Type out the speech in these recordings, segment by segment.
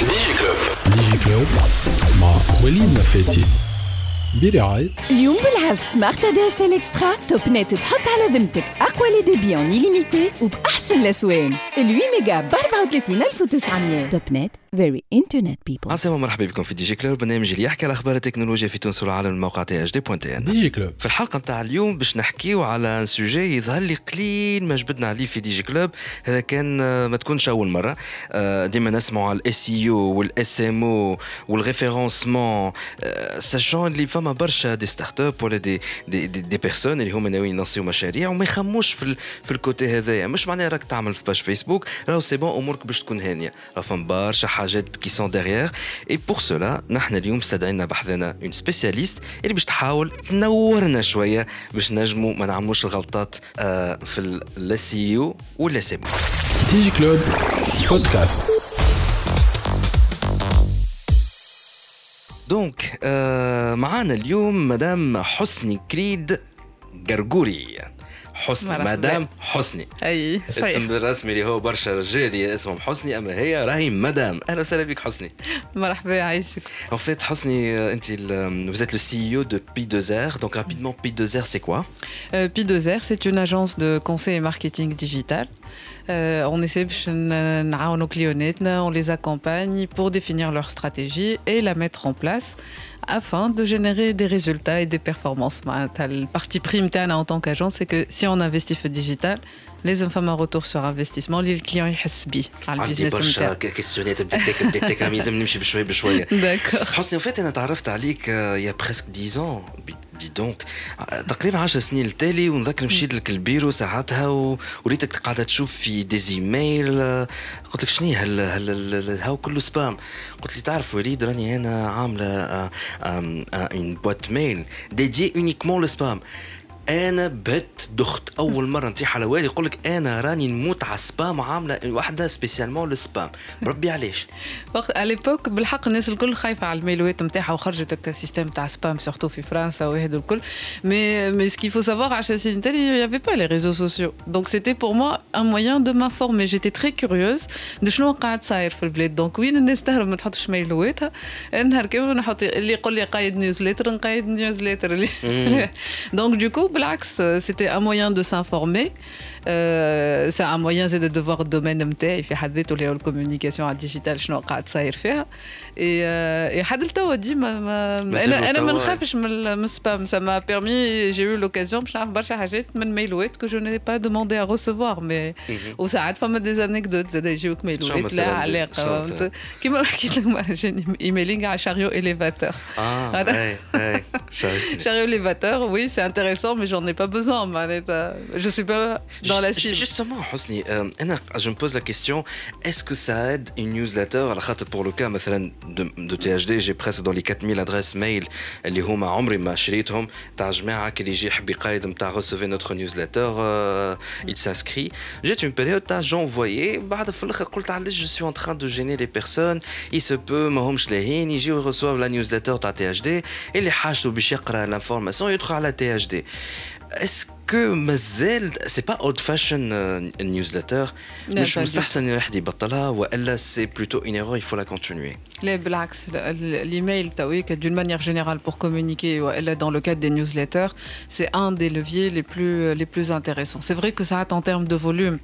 ديجي كلوب ديجي كلوب مع وليد نفاتي برعاية اليوم بالعرض سمارت ادي اس ال إكسترا. توب نت تحط على ذمتك. أقوى لي ديبي اون ليميتي وبأحسن الأسوان. ال 8 ميجا ب 34900 توب نت فيري انترنت بيبل عسلامة مرحبا بكم في دي جي كلوب. برنامج اللي يحكي على أخبار التكنولوجيا في تونس والعالم الموقع تي اش دي بوان تي إن. ديجي كلوب. في الحلقة نتاع اليوم باش نحكيو على ان سوجي يظهر لي قليل ما جبدنا عليه في دي جي كلوب. هذا كان آه، ما تكونش أول مرة. آه، ديما نسمعوا على الاس اي أو والاس ام أو والريفيرونسمون. ساشون اللي فما برشا دي ستارت اب ولا دي دي, دي, دي بيرسون اللي هما ناويين ينصيو مشاريع وما يخموش في ال في الكوتي هذايا. مش معناها راك تعمل في باج فيسبوك راهو سي بون أمورك باش تكون هانية. راه فما برشا حاجات كي سون ديغيير اي بور سولا نحن اليوم استدعينا بحثنا اون سبيسياليست اللي باش تحاول تنورنا شوية باش نجموا ما نعملوش الغلطات آه، في الاس إي أو والاس ام ديجي كلوب بودكاست دونك آه معانا اليوم مدام حسني كريد قرقوري حسني مرحبا. مدام حسني اي صحيح اسم الرسمي اللي هو برشا رجال اسمهم حسني اما هي راهي مدام اهلا وسهلا بك حسني مرحبا يعيشك En fait, Hosni, euh, انت ال- vous êtes le CEO de P2R. Donc rapidement, P2R, c'est quoi Euh, P2R c'est une agence de conseil et marketing digital Euh, on essaie de clients, on les accompagne pour définir leur stratégie et la mettre en place afin de générer des résultats et des performances. Bah, le parti prime en tant qu'agent, c'est que si on investit au digital, لازم فما retour sur investissement. اللي الكليون يحس بيه على عندي البيزنس برشا كيستيونات بديت تاكل بديت تاكل لازم نمشي بشوي بشويه داكور حسني وفات أنا تعرفت عليك يا بريسك 10 ans. دي دونك تقريبا 10 سنين التالي ونذكر مشيت لك البيرو ساعتها وليتك قاعدة تشوف في دي ايميل آه، قلت لك شنو هل هل هاو كله سبام قلت لي تعرف وليد راني أنا عامله اون بوات ميل ديدي اونيكمون للسبام أنا بت دخت أول مرة. نطيح على والي يقول لك أنا راني نموت على السبام عاملة واحدة سبيسيالمون للسبام. بربي علاش؟ وقت à l'époque بالحق الناس الكل خايفة على الميلوات نتاعها وخرجت هكا سيستم تاع سبام سورتو في فرنسا وهذا الكل. مي مي سكي فو سافوار عشان سنين تالي il y avait pas les réseaux sociaux. Donc c'était pour moi un moyen de m'informer. J'étais très curieuse de شنو قاعد صاير في البلاد. دونك وين الناس تهرب؟ ما تحطش ميلواتها. نهار كامل نحط اللي يقول لي قايد نيوزليتر نقايد نيوزليتر دونك coup Blax, euh, c'était un moyen de s'informer. آه، c'est un moyen زاد de voir الدومين نتاعي في حد ذاته اللي هو الكوميونيكاسيون على الديجيتال شنو قاعد صاير فيها اي آه، حد لتوا ديما ما مازال انا انا ما توا- نخافش من ال- من السبام ça m'a permis j'ai eu l'occasion باش نعرف برشا حاجات من ميلوات que je n'ai pas demandé à recevoir mais وساعات فما دي انكدوت زاد يجيوك ميلوات مثلاً؟ لا شنو علاقه مثلاً؟ فهمت؟ كيما حكيت لك مرة جاني ايميلينغ على شاريو اليفاتور اه هذا- اي اي شايف. Chariot élévateur, oui, c'est intéressant, mais j'en ai pas besoin. Manetta. Je suis pas dans la Just- cible. Justement, Hosni, euh, أنا- je me pose la question est-ce que ça aide une newsletter على خاطر pour le cas مثلا de, de THD j'ai presque dans les 4000 adresses mail اللي هما عمري ما شريتهم تاع جماعة اللي يجي يحب يقايد نتاع recevez notre newsletter euh, il s'inscrit j'ai une période تاع j'envoyais بعد في الآخر قلت علاش je suis en train de gêner les personnes il se peut ما همش لاهين يجيو يرسووا la newsletter تاع THD اللي حاجته باش يقرا l'information يدخل على THD est-ce que مازال سي با اولد فاشن نيوزلتر لا، مش pas du مستحسن الواحد يبطلها والا سي بلوتو اون ايرور il faut la continuer Les بالعكس ال- ال- l'email تاوي que d'une manière générale pour communiquer ou elle, dans le cadre des newsletters c'est un des leviers les plus les plus intéressants c'est vrai que ça a en termes de volume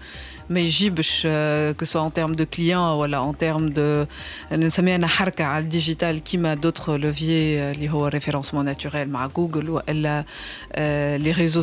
mais يجي باش euh, que ce soit en termes de clients voilà en termes de نسميها أنا حركة على الديجيتال كيما d'autres leviers euh, اللي هو référencement naturel مع جوجل والا euh, les réseaux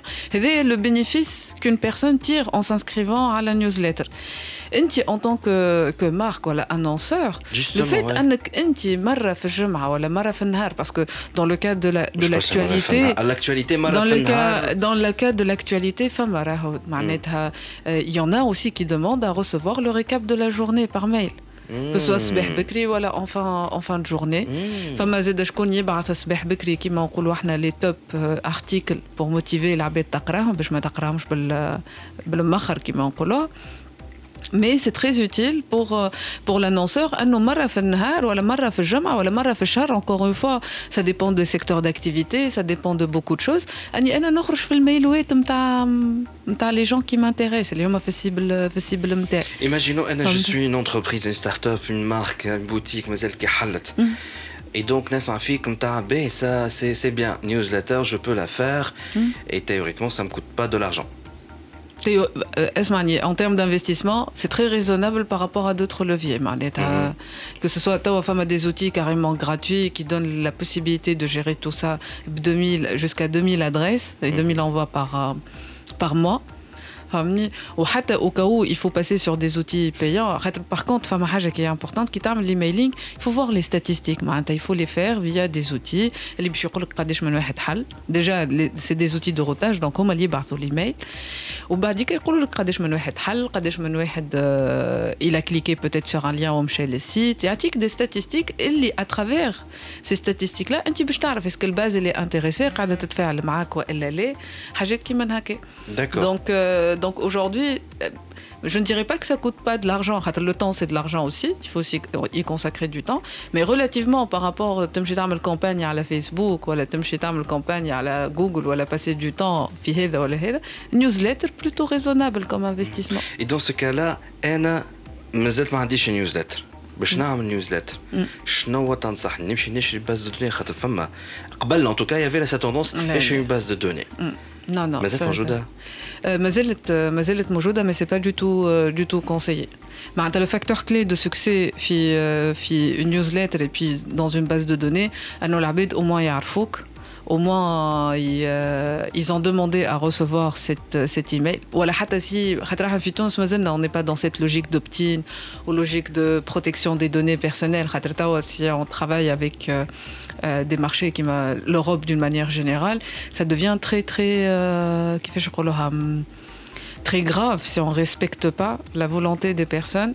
bien. C'est le bénéfice qu'une personne tire en s'inscrivant à la newsletter. En tant que, que marque ou annonceur, Justement, le fait ouais. enti parce que dans le cas de la de l'actualité dans dans le cas de l'actualité euh, il y en a aussi qui demandent à recevoir le récap de la journée par mail. Soit الصباح بكري ولا en fin en fin de journée. فما زاد شكون يبعث الصباح بكري كيما نقولوا إحنا لي توب ارتيكل بور موتيفي العباد تقراهم باش ما تقراهمش بال بالمخر كيما نقولوا mais c'est très utile pour, euh, pour l'annonceur. Encore une fois, ça dépend des secteurs d'activité, ça dépend de beaucoup de choses. Les gens qui m'intéressent, les gens Imaginons, je suis une entreprise, une start-up, une marque, une boutique, Mazel Kahalat. Mm. Et donc, Nasma comme t'as ben, ça c'est bien, newsletter, je peux la faire, mm. et théoriquement, ça ne me coûte pas de l'argent. Théo, euh, en termes d'investissement, c'est très raisonnable par rapport à d'autres leviers. Mmh. Que ce soit Tao femme a des outils carrément gratuits qui donnent la possibilité de gérer tout ça jusqu'à 2000 adresses et mm. 2000 envois par, euh, par mois au cas où il faut passer sur des outils payants, par contre, il faut voir les statistiques. Il faut les faire via des outils. Déjà, c'est des outils de rotage, donc on va l'email. Bah, euh, il a cliqué peut-être sur un lien chez site. Il a des statistiques à travers ces statistiques-là, un petit peu donc aujourd'hui, euh, je ne dirais pas que ça coûte pas de l'argent. Le temps, c'est de l'argent aussi. Il faut aussi y consacrer du temps. Mais relativement par rapport à تمشي تعمل campagne على فيسبوك ولا تمشي تعمل campagne على جوجل ولا passer du temps في هذا ولا هذا newsletter plutôt raisonnable comme investissement. Et dans ce cas-là, انا مازلت ما عنديش نيوزلتر باش نعمل نيوزلتر شنو تنصحني نمشي نشري باز دو دوني خاطر فما قبل ان توكا يافي لا سا توندونس لا، نشري لا. اون باز دو دوني Non, non. مازالت ça- موجوده Euh, ما زالت ما زالت موجودة mais c'est pas du tout euh, du tout conseillé. معناتها le facteur clé de succès في euh, في une newsletter et puis dans une base de données أنه العباد au moins يعرفوك au moins ils, euh, ils ont demandé à recevoir cette, cet email ولا حتى si خاطر احنا في تونس مازلنا on n'est pas dans cette logique d'opt-in ou logique de protection des données personnelles خاطر توا si on travaille avec Euh, des marchés, qui l'Europe d'une manière générale, ça devient très très euh, qui fait je crois très grave si on ne respecte pas la volonté des personnes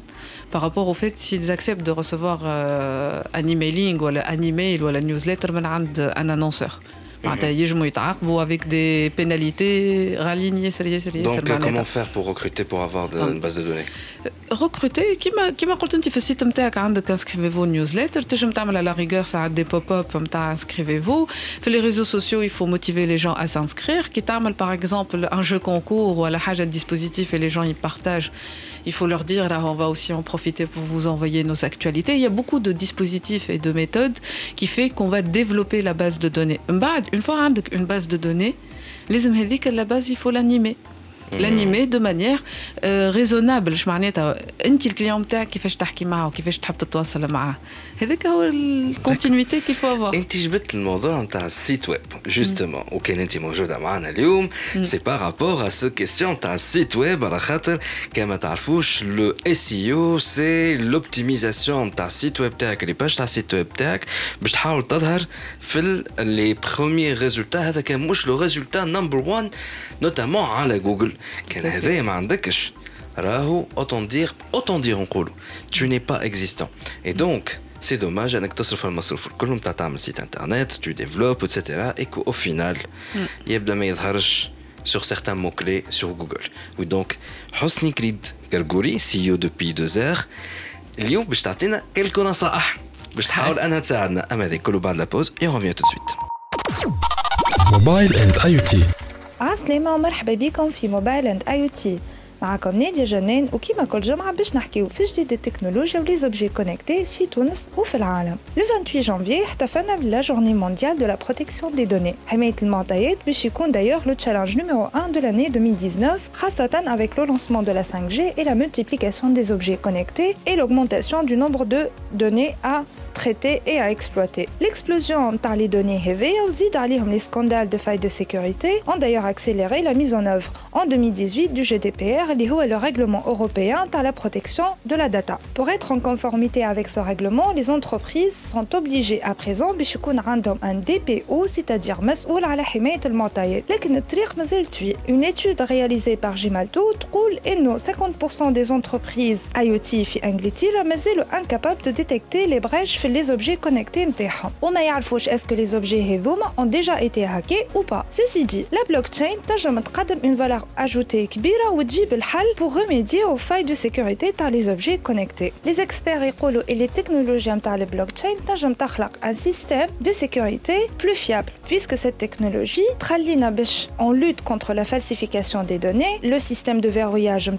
par rapport au fait s'ils acceptent de recevoir euh, un emailing ou un email ou la newsletter un annonceur. Ah, avec des pénalités ralignées. Donc, comment faire pour recruter, pour avoir de, ah. une base de données euh, Recruter, qui m'a dit que si tu as inscrivez-vous aux newsletters, tu as à la rigueur, ça a des pop-up, inscrivez-vous. Les réseaux sociaux, il faut motiver les gens à s'inscrire. Qui par exemple un jeu concours ou à la hajj dispositif et les gens y partagent il faut leur dire, là, on va aussi en profiter pour vous envoyer nos actualités. Il y a beaucoup de dispositifs et de méthodes qui fait qu'on va développer la base de données. Une fois hein, une base de données, les la base, il faut l'animer. L'animer de manière euh, raisonnable. اش معناتها انت الكليون نتاعك كيفاش تحكي معه؟ وكيفاش تحب تتواصل معه هذاك هو الكونتينيتي كيف افوار انت جبت الموضوع نتاع السيت ويب جوستومون وكان انت موجودة معنا اليوم. سي بارابور ا سو كيستيون تاع السيت ويب على خاطر كما تعرفوش لو اس اي أو سي لوبتيميزاسيون تاع السيت ويب تاعك لي باج تاع السيت ويب تاعك باش تحاول تظهر في لي بروميي ريزولتا هذا كان مش لو ريزولتا نمبر 1 نوتامون على جوجل كان هذايا ما عندكش راهو autant dire autant dire نقولوا tu n'es pas existant et donc c'est dommage انك تصرف المصروف الكل نتاع تعمل سيت انترنت tu développes etc et qu'au final يبدا ما يظهرش sur certains mots clés sur Google oui donc حسني كريد كرغوري سي او depuis deux heures اليوم باش تعطينا quelques نصائح باش تحاول انها تساعدنا اما هذه كله بعد لا بوز et on revient tout de suite موبايل اند اي تي عسلامة ومرحبا بكم في موبايل اند اي تي معكم نادية جنان وكيما كل جمعة باش نحكيو في جديد التكنولوجيا ولي زوبجي كونكتي في تونس وفي العالم. لو 28 جانفي احتفلنا بلا جورني مونديال دو لا بروتيكسيون دي دوني. حماية المعطيات باش يكون دايوغ لو تشالنج نيميرو 1 de l'année 2019 خاصة avec le lancement de la 5G et la multiplication des objets connectés et l'augmentation du nombre de données à traiter et à exploiter. L'explosion de les données et aussi les scandales de failles de sécurité ont d'ailleurs accéléré la mise en œuvre en 2018 du GDPR, qui est le règlement européen à la protection de la data. Pour être en conformité avec ce règlement, les entreprises sont obligées à présent d'avoir un DPO, c'est-à-dire مسؤول على حماية المعطيات. لكن الطريق مازال توي. Une étude réalisée par Gimalto تقول إنه 50% des entreprises IoT في إنجلترا مازالوا incapables de détecter les brèches في les objets connectés نتاعهم. وما يعرفوش est-ce que les objets هذوما ont déjà été hackés ou pas. Ceci dit, la blockchain تنجم تقدم une valeur ajoutée كبيرة وتجيب الحل pour remédier aux failles de sécurité dans les objets connectés. Les experts يقولوا et les technologies نتاع البلوكتشين تنجم تخلق un système de sécurité plus fiable puisque cette technologie تخلينا باش on lutte contre la falsification des données, le système de verrouillage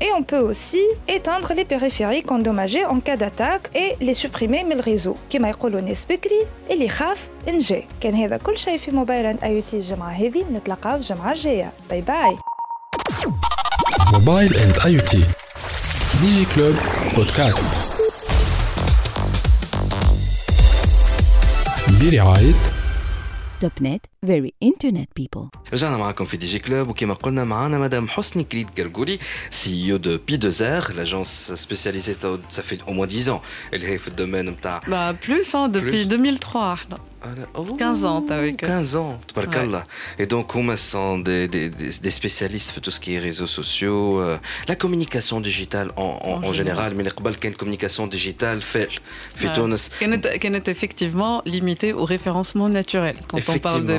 et on peut aussi éteindre les périphériques endommagés en cas d'attaque et les supprimer من الريزو كما يقولوا الناس بكري اللي يخاف انجي كان هذا كل شيء في موبايل اند اي تي الجمعة هذه. نتلاقاو الجمعة الجاية. باي باي. موبايل اند اي تي. ديجي كلوب بودكاست برعايه توب نت. very internet people رجعنا معكم في دي جي كلوب وكما قلنا معنا مدام حسني كريد قرقوري سي او دو بي 2 ار لاجونس سبيسياليزي ça fait au moins 10 ans اللي هي في الدومين نتاع bah plus hein, depuis 2003 احنا 15 ans avec 15 ans, ouais. Et donc, on sont des, des, des, spécialistes de tout ce qui est réseaux sociaux, euh, la communication digitale en, en, en général, mais une communication digitale fait, fait ouais. est effectivement limitée au référencement naturel. Quand on parle de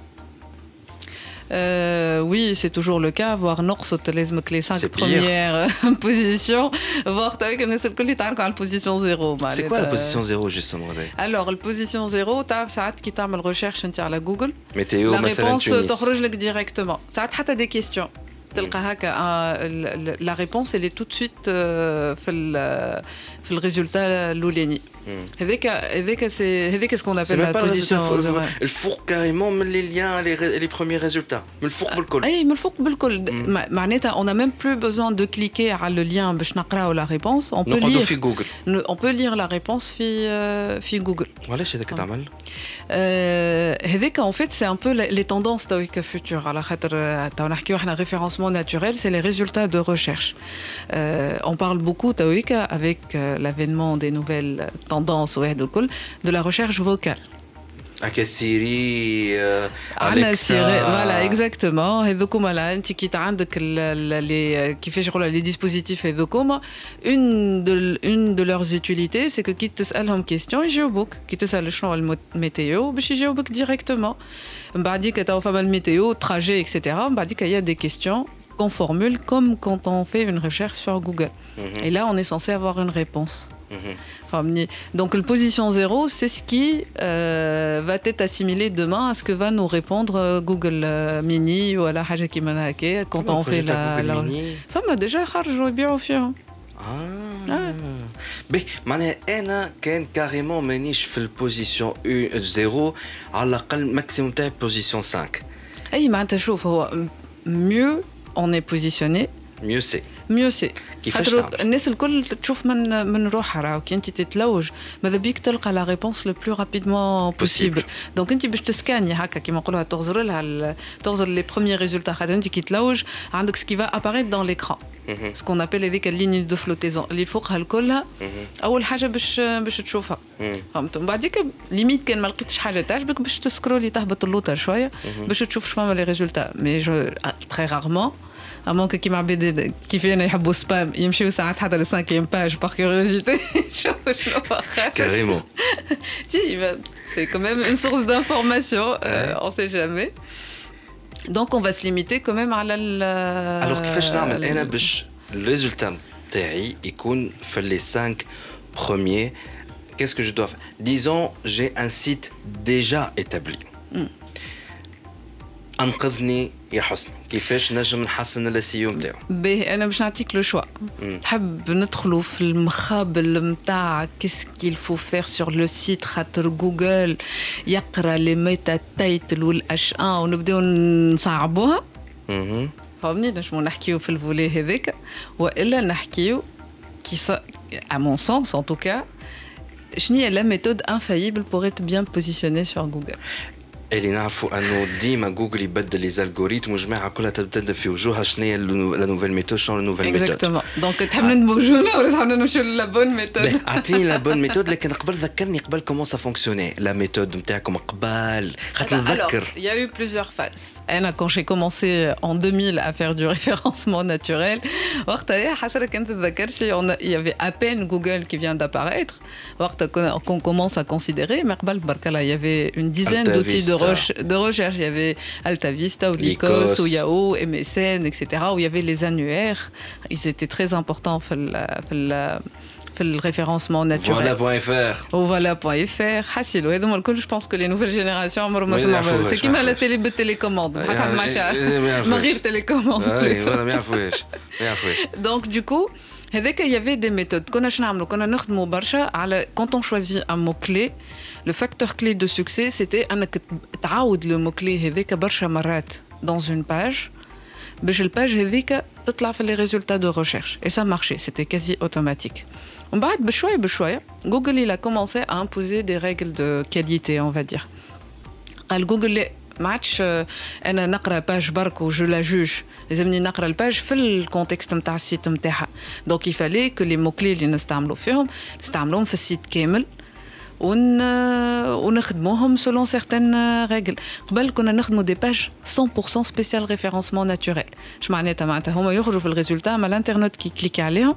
Euh, oui, c'est toujours le cas. Voir Norse, les cinq premières positions. Voir avec la position 0. C'est quoi la position 0 justement Alors, la position 0, tu as qui t'a recherche sur Google. Météo, la réponse te directement. Ça a des questions. La réponse, elle est tout de suite le résultat l'ouleni. هذاك هذاك هذاك سكون ابل لا بوزيسيون الفوق كاريمون من لي ليان لي بروميي ريزولتا من الفوق بالكل اي من الفوق بالكل معناتها اون même plus besoin de cliquer على لو ليان باش نقراو لا ريبونس on peut lire في جوجل on peut lire la réponse في في جوجل وعلاش هذاك تعمل هذاك en fait c'est un peu les tendances تويك futur على خاطر تو نحكيو احنا référencement naturel c'est les résultats de recherche on parle beaucoup تويك avec l'avènement des nouvelles tendance de la recherche vocale. هكا سيري سيري فوالا اكزاكتومون هذوكوما انت كي عندك لي كيفاش يقولوا لي ديسبوزيتيف هذوكوما اون دو اون دو لورز يوتيليتي سي كو كي تسالهم كيستيون يجاوبوك كي تسال شنو الميتيو باش يجاوبك ديريكتومون من بعديك تو فما الميتيو تراجي اكسيتيرا من بعديك يا دي كيستيون qu'on formule comme quand on fait une recherche sur Google. Et là, on est censé avoir une réponse. Mhm. Donc, la position 0, c'est ce qui euh, va être assimilé demain à ce que va nous répondre euh, Google euh, Mini ou la Haja Kimanake quand on fait la. la... Femme déjà, je bien au fur. Ah. Mais انا كان كاريمون مانيش في البوزيسيون 0 على الاقل ماكسيموم تاعي بوزيسيون 5 اي معناتها شوف هو mieux on est positionné mieux c'est mieux c'est خاطر الناس الكل تشوف من من روحها راهو. كي انت تتلوج ماذا بيك تلقى لا ريبونس لو بلو رابيدمون بوسيبل دونك انت باش تسكاني هكا كيما نقولوها تغزر لها تغزر لي بروميير ريزولتا خاطر انت كي تلوج عندك سكي فا اباريت دون ليكران سكون ابل هذيك الليني دو فلوتيزون اللي فوقها الكلها أول حاجة باش باش تشوفها. فهمت؟ من بعديك ليميت كان ما لقيتش حاجة تعجبك باش تسكرولي تهبط اللوتر شوية باش تشوف شنو لي ريزولتا مي جو تري رارمون ممكن كيما عباد كيفاش يحبوا سبام يمشيو ساعات حتى للسانكيام باج باغ كيوريوزيتي شوفوا شنو كاريمون c'est quand même une source d'information, euh, on sait jamais. Donc on va se limiter quand même à la. Alors كيفاش نعمل انا باش الريزولتا تاعي يكون في les 5 premiers qu'est-ce que je dois faire Disons j'ai un site déjà établi. Mm. انقذني يا حسني كيفاش نجم نحسن السيو نتاعو باهي انا باش نعطيك لو شوا تحب ندخلوا في المخابل نتاع كيس كيل فو فير سور لو سيت خاطر جوجل يقرا لي ميتا تايتل والاش ان ونبداو نصعبوها فهمني نجمو نحكيو في الفولي هذاك والا نحكيو كي à mon sens en tout cas, شنو هي لا ميثود انفايبل pour être bien positionné sur Google اللي نعرفوا انه ديما جوجل يبدل لي زالغوريتم وجماعه كلها تبدا في وجوهها شنو هي لا نوفيل ميثود شنو لا نوفيل ميثود اكزاكتومون دونك تحب ندمجونا ولا تحب نمشيو لا بون ميثود اعطيني لا بون ميثود لكن قبل ذكرني قبل كومون سا فونكسيوني لا ميثود نتاعكم قبل خاطر نذكر Il y a eu plusieurs phases. انا quand j'ai commencé en 2000 à faire du référencement naturel وقتها حسرة كنت تذكرش il y avait à peine Google qui vient d'apparaître وقتها qu'on commence à considérer mais قبل برك il y avait une dizaine d'outils de de recherche. Il y avait Alta Vista, ou Lycos, ou Yahoo, MSN, etc., où il y avait les annuaires. Ils étaient très importants pour le référencement naturel. Voilà.fr. Ou voilà.fr. Hassil. je pense que les nouvelles générations, c'est qui m'a la télé télécommande? Marie télécommande. Donc, du coup, il y avait des méthodes. Quand on choisit un mot-clé, le facteur clé de succès, c'était le mot-clé dans une page. باش الباج هذيك تطلع في les résultats de recherche et ça marchait c'était quasi automatique ومن بعد بشويه بشويه Google il a commencé à imposer des règles de qualité on va dire قال جوجل ما عادش انا نقرا باج برك وجو لا جوج لازمني نقرا الباج في الكونتكست نتاع السيت نتاعها دونك يفالي كو لي موكلي اللي نستعملوا فيهم نستعملوهم في السيت كامل ون... ونخدموهم سولون سيغتان ريغل قبل كنا نخدموا دي باج 100% سبيسيال ريفيرونسمون ناتوريل اش معناتها معناتها هما يخرجوا في الريزولتا ما الانترنت كي كليكي عليهم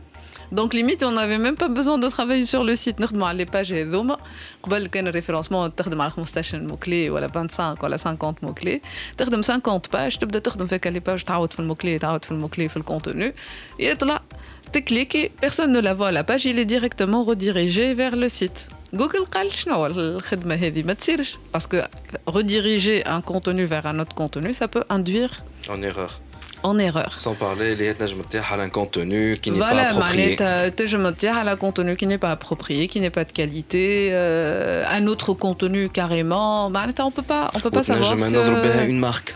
Donc limite, on n'avait même pas besoin de travailler sur le site. نخدموا les pages هذوما قبل كان الريفيرونسمون تخدم على 15 مو كلي ولا 25 ولا 50 مو كلي تخدم 50 باج تبدا تخدم فيك لي باج تعاود في المو-clé تعاود في المو-clé في الكونتوني يطلع تكليكي personne ne la voit la page il est directement redirigé vers le site جوجل قال شنو الخدمه هذه ما تصيرش باسكو rediriger un contenu vers un autre contenu ça peut induire en erreur en erreur. Sans parler, les à un contenu qui n'est pas approprié. Voilà, un contenu qui n'est pas approprié, qui n'est pas de qualité, euh, un autre contenu carrément. On peut pas, on peut pas savoir. Je que... une marque.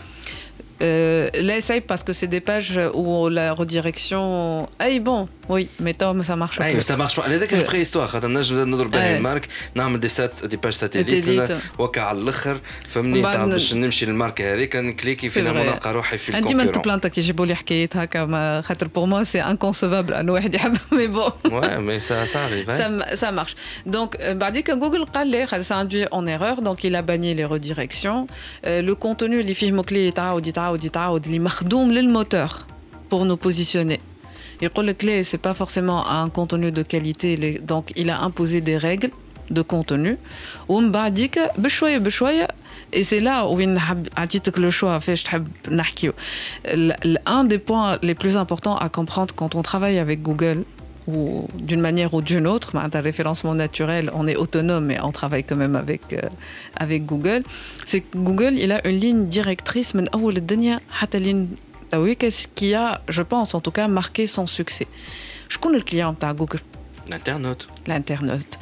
Euh, là, essaye parce que c'est des pages où la redirection. Eh bon, oui, mais Tom, ça marche pas. ça marche pas. هذاك البريستوار خاطر نجم نضرب بها المارك نعمل دي سات دي باج ساتيليت وكا على الاخر فهمني تاع باش نمشي للماركه هذيك نكليكي فينا نلقى روحي في عندي من بلانتا يجيبوا لي حكايات هكا خاطر بور موا سي انكونسيفابل انه واحد يحب مي بون Ouais, mais ça, ça arrive. Ça, ça marche. Donc, بعديك جوجل قال لي ça induit en erreur, donc il a banni les redirections. le contenu اللي فيه مو-clé يتعاود يتعاود يتعاود اللي مخدوم للموتور pour nous positionner. Et le clé, c'est pas forcément un contenu de qualité, donc il a imposé des règles de contenu. Et c'est là où il a dit que le choix fait Un des points les plus importants à comprendre quand on travaille avec Google, ou d'une manière ou d'une autre, un référencement naturel, on est autonome, mais on travaille quand même avec, euh, avec Google, c'est que Google, il a une ligne directrice, mais ligne ce qui a, je pense en tout cas, marqué son succès. Je connais le client par Google. L'internaute. L'internaute.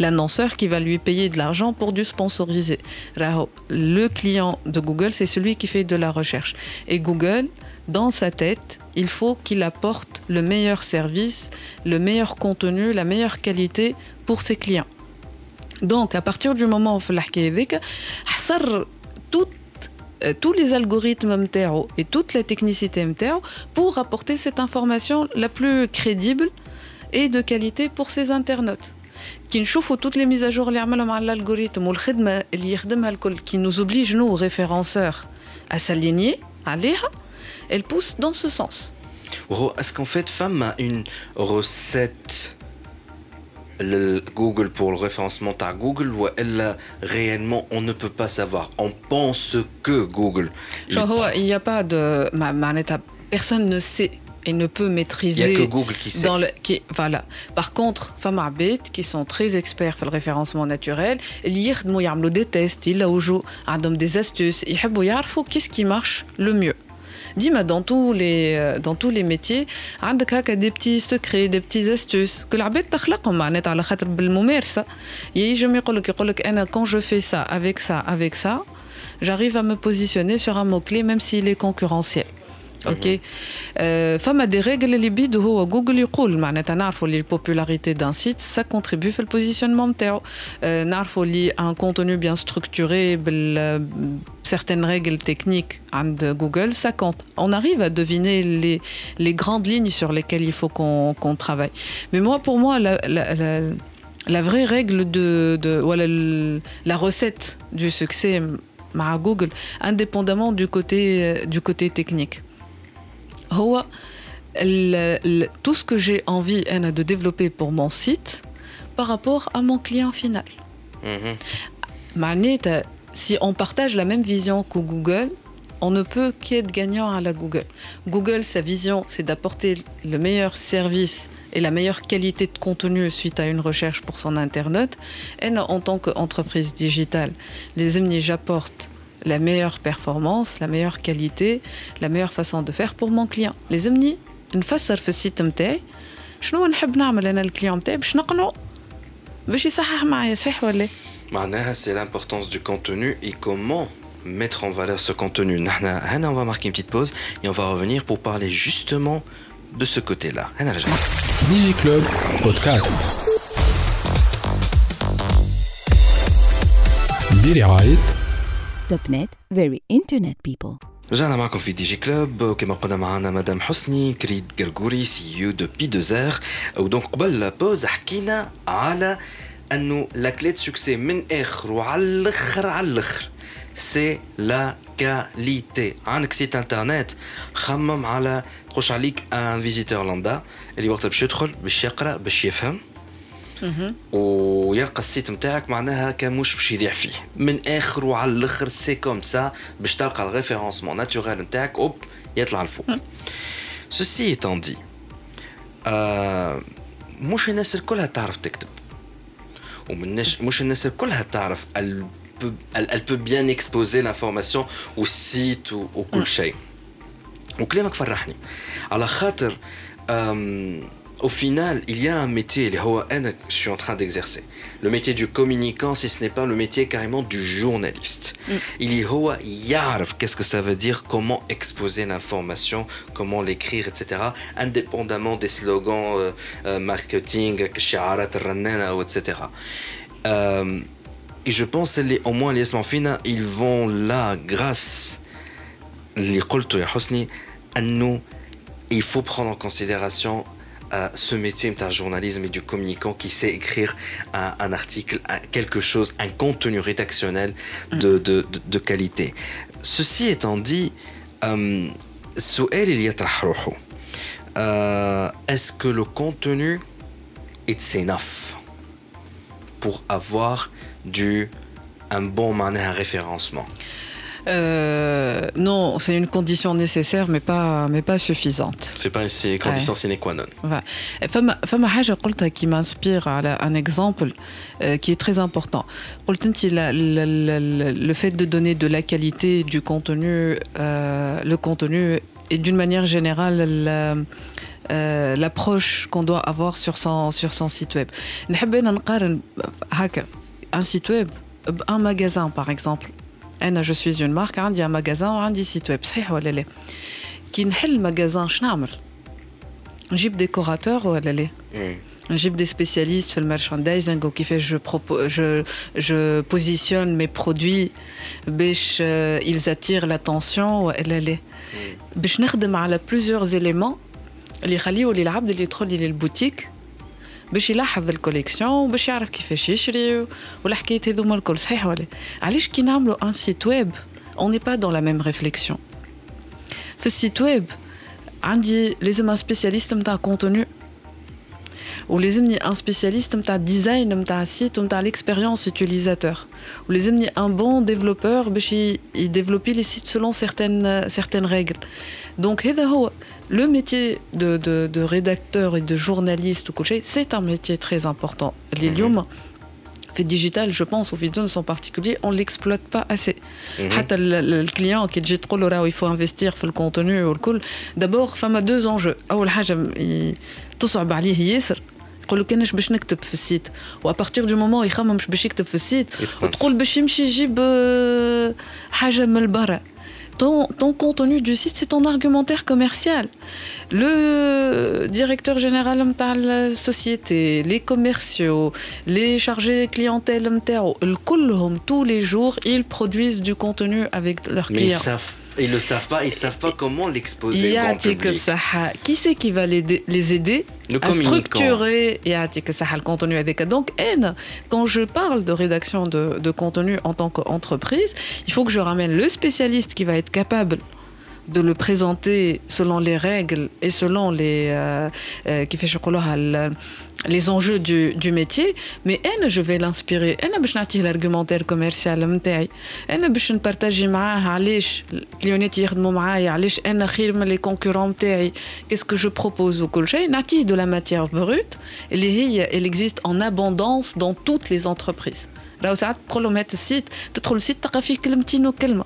L'annonceur qui va lui payer de l'argent pour du sponsoriser. Le client de Google, c'est celui qui fait de la recherche. Et Google, dans sa tête, il faut qu'il apporte le meilleur service, le meilleur contenu, la meilleure qualité pour ses clients. Donc, à partir du moment où tout euh, tous les algorithmes MTERO et toute la technicité MTERO pour apporter cette information la plus crédible et de qualité pour ces internautes. Qui nous toutes les mises à jour l'algorithme ou le qui nous oblige, nous, référenceurs, à s'aligner, lire, elle pousse dans ce sens. est-ce qu'en fait femme a une recette? Le Google pour le référencement à Google ou elle réellement on ne peut pas savoir on pense que Google il n'y a pas de personne ne sait et ne peut maîtriser. Il n'y a que Google qui sait. Dans le, qui, voilà. Par contre, femmes Abed, qui sont très experts dans le référencement naturel, ils font des tests, ils ont des astuces, ils savent qu'est-ce qui marche le mieux? Dis-moi, dans tous les euh, dans tous les métiers, عندك des petits secrets, des petites astuces que العباد تخلقهم معناتها على خاطر بالممارسة. يجي يقول لك يقول لك أنا quand je fais ça avec ça avec ça, j'arrive à me positionner sur un mot clé même s'il est concurrentiel. اوكي فما دي ريغل اللي بيدو هو جوجل يقول معناتها نعرفوا اللي البوبولاريتي دان سيت سا كونتريبيو في البوزيشنمون نتاعو نعرفوا اللي ان كونتوني بيان ستركتوري بال certaines règles techniques de Google, ça compte. On arrive à deviner les, les grandes lignes sur lesquelles il faut qu'on qu travaille. Mais moi, pour moi, la, la, la, la vraie règle de, de voilà, la recette du succès à Google, indépendamment du côté, du côté technique tout ce que j'ai envie de développer pour mon site par rapport à mon client final. Mm si on partage la même vision que Google, on ne peut qu'être gagnant à la Google. Google, sa vision, c'est d'apporter le meilleur service et la meilleure qualité de contenu suite à une recherche pour son Internet. Et en tant qu'entreprise digitale, les amis, j'apporte la meilleure performance, la meilleure qualité, la meilleure façon de faire pour mon client. Les amis, نفسر في السيت نتاعي شنو نحب نعمل انا الكليون نتاعي باش نقنعه باش يصحح معايا صحيح ولا معناها c'est l'importance du contenu et comment mettre en valeur ce contenu. Hana, on va marquer une petite pause et on va revenir pour parler justement de ce côté-là. Digi Club Podcast. برعاية توب نت فيري انترنت بيبل رجعنا معكم في دي جي كلوب. وكما قلنا معنا مدام حسني كريد قرقوري سي يو دو بي دو زير ودونك قبل لابوز حكينا على أنه لا كلي سوكسي من آخر وعلى الأخر على الأخر. سي لا كاليتي عندك سيت انترنت خمم على تخش عليك ان فيزيتور لندا اللي وقتها باش يدخل باش يقرأ باش يفهم. ويلقى السيت نتاعك معناها كان مش باش يذيع فيه. من آخر وعلى الآخر سي كوم سا باش تلقى الريفيرونسمون ناتوريل نتاعك اوب يطلع الفوق سوسي ايتون دي آه مش الناس الكلها تعرف تكتب. ومنش مش الناس الكلها تعرف. Elle peut, elle, elle peut bien exposer l'information au site وكل شيء. وكلامك فرحني. على خاطر au final, il y a un métier, que je suis en train d'exercer. Le métier du communicant, si ce n'est pas le métier carrément du journaliste. Mm. Il y a qu'est-ce que ça veut dire, comment exposer l'information, comment l'écrire, etc. Indépendamment des slogans euh, euh, marketing, etc. Euh, et je pense au moins les ils vont là grâce à nous il faut prendre en considération ce métier d'un journalisme et du communicant qui sait écrire un, un article, quelque chose, un contenu rédactionnel de, mm. de, de, qualité. Ceci étant dit, euh, euh, est-ce que le contenu est enough pour avoir du un bon un référencement? Euh, non, c'est une condition nécessaire, mais pas, mais pas suffisante. C'est pas une condition sine qua non. Femme qui m'inspire un exemple euh, qui est très important. Le fait de donner de la qualité du contenu, euh, le contenu et d'une manière générale l'approche qu'on doit avoir sur son, sur son site web. Un site web, un magasin par exemple, je suis une marque, hein, un magasin, un site web, c'est vrai Qui le magasin, je J'ai des décorateurs, j'ai des spécialistes, le merchandising, je, positionne mes produits, euh, ils attirent l'attention, je n'ai plusieurs éléments, les khalil ou les labs, les les boutiques. باش يلاحظ الكوليكسيون وباش يعرف كيفاش يشري والحكايه هذوما الكل صحيح ولا علاش كي نعملوا ان سيت ويب اون ني با دون لا ميم ريفليكسيون في السيت ويب عندي لازم un spécialiste نتاع contenu ولازمني un spécialiste نتاع design نتاع site ونتاع l'expérience utilisateur ولازمني un bon développeur باش يديفلوبي les sites selon certaines certaines règles donc هذا هو le métier de, de, de rédacteur et de journaliste ou coach, c'est un métier très important. Les mm fait digital, je pense, ou Vidons en particulier, on l'exploite pas assez. Mm -hmm. le, client qui dit trop là où il faut investir dans le contenu ou le cool. D'abord, femme a deux enjeux. أول حاجة تصعب عليه ياسر يقول له كانش باش نكتب في السيت وابارتيغ دو مومون يخمم باش يكتب في السيت وتقول باش يمشي يجيب حاجه من البرا ton, ton contenu du site, c'est ton argumentaire commercial. Le directeur général de la société, les commerciaux, les chargés clientèle, tous les jours, ils produisent du contenu avec leurs clients. Ils ne le savent pas, ils ne savent pas comment l'exposer au grand public. Qui c'est qui va les, les aider le à structurer? Le contenu Donc, quand je parle de rédaction de, de contenu en tant qu'entreprise, il faut que je ramène le spécialiste qui va être capable de le présenter selon les règles et selon les euh, euh, les enjeux du, du métier mais elle je vais l'inspirer elle باش نعطيه l'argumentaire commercial نتاعي انا باش نبارطاجي معاه علاش الكليونات يخدموا معايا علاش انا خير من لي كونكورون نتاعي qu'est-ce que je propose وكل شيء نعطيه de la matière brute اللي هي elle existe en abondance dans toutes les entreprises راهو ساعات تدخل لهم هات السيت تدخل السيت تلقى فيه كلمتين وكلمه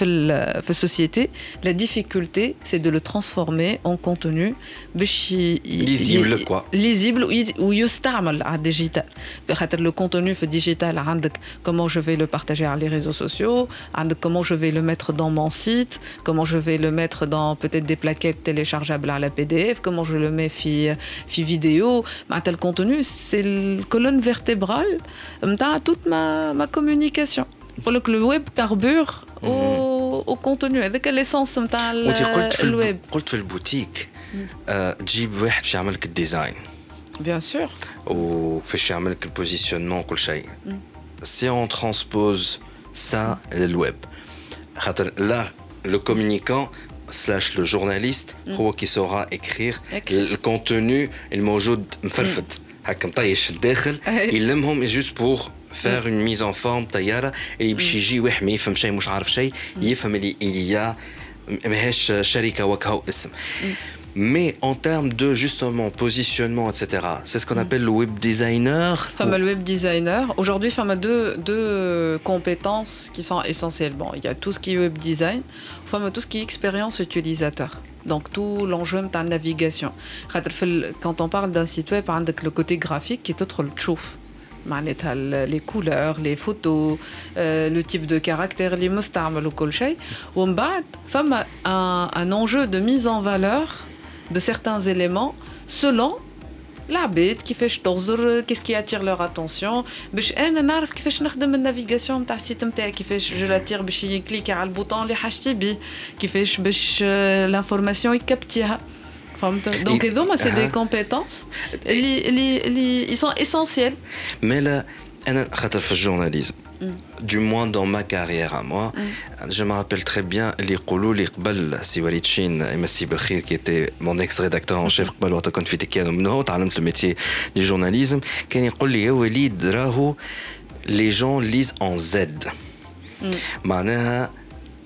dans la société. La difficulté, c'est de le transformer en contenu lisible quoi. Lisible ou يستعمل à digital. Le contenu digital, comment je vais le partager sur les réseaux sociaux, comment je vais le mettre dans mon site, comment je vais le mettre dans peut-être des plaquettes téléchargeables à la PDF, comment je le mets fi fi vidéo. Le contenu, c'est la colonne vertébrale toute ma, ma communication. Pour que le web carbure au, mhm. au contenu. avec l'essence de le web. قلت في البوتيك تجيب واحد باش يعمل لك الديزاين. Bien sûr. وكيفاش يعمل لك البوزيسيونمون كل شيء. Si on transpose ça le web. Là, le communicant slash le journaliste هو qui saura écrire le contenu الموجود مفلفت. هكا مطيش الداخل يلمهم جوست بور فير اون ميز اون فورم طياره اللي باش يجي واحد ما يفهم شيء مش عارف شيء يفهم اللي اللي ماهيش شركه وكهو اسم Mais en termes de justement positionnement, etc., c'est ce qu'on appelle le web designer. Enfin, le web designer. Aujourd'hui, enfin, deux, deux compétences qui sont essentielles. Bon, il y a tout ce qui est web design, enfin, tout ce qui est expérience utilisateur. Donc tout l'enjeu de la navigation. Quand on parle d'un site web, on a le côté graphique qui est autre le chouf. les couleurs, les photos, euh, le type de caractère, les mustarmes, le colchay. Ou femme un, un enjeu de mise en valeur de certains éléments selon العباد كيفاش تغزر كيس كي اتير لور اتونسيون باش انا نعرف كيفاش نخدم النافيغاسيون نتاع السيت نتاعي كيفاش جو لاتير باش يكليكي على البوطون اللي حاجتي بيه كيفاش باش لانفورماسيون يكبتيها فهمت دونك هذوما سي دي كومبيتونس اللي اللي اللي سون اسونسيال مي لا انا خاطر في الجورناليزم du moins dans ma carrière à moi. Mm. Je me rappelle très bien les قولوا لي قبل سي وليد شين يمسي بالخير qui était mon ex-rédacteur en chef قبل وقت كنت في تكيانو من هو تعلمت الميتي دي جورناليزم كان يقول لي يا وليد راهو les gens lisent en Z. معناها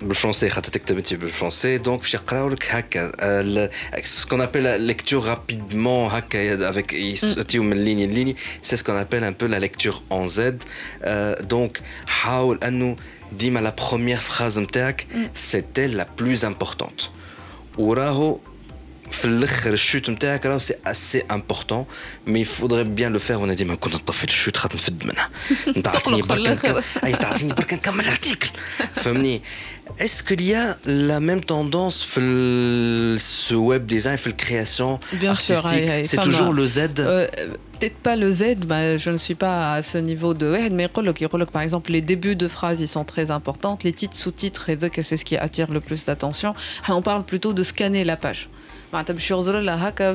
بالفرنسي خاطر تكتب انت بالفرنسي دونك باش يقراو لك هكا سكون ابل ليكتور رابيدمون هكا افيك يسوتيو من ليني ليني سي سكون ابل ان بو لا ليكتور اون زد دونك حاول انه ديما لا بروميير فراز نتاعك سيتي لا بلوز امبورطونت وراهو في الاخر الشوت نتاعك راهو سي اسي امبورطون مي فودري بيان لو فير وانا ديما كنت نطفي الشوت خاطر نفد منها انت تعطيني برك اي تعطيني برك نكمل الارتيكل فهمني Est-ce qu'il y a la même tendance في ce web design, في création Bien sûr, c'est toujours le Z euh, Peut-être pas le Z, bah, je ne suis pas à ce niveau de web, mais par exemple, les débuts de phrases, ils sont très importants. Les titres, sous-titres, c'est ce qui attire le plus d'attention. On parle plutôt de scanner la page. Bah, je suis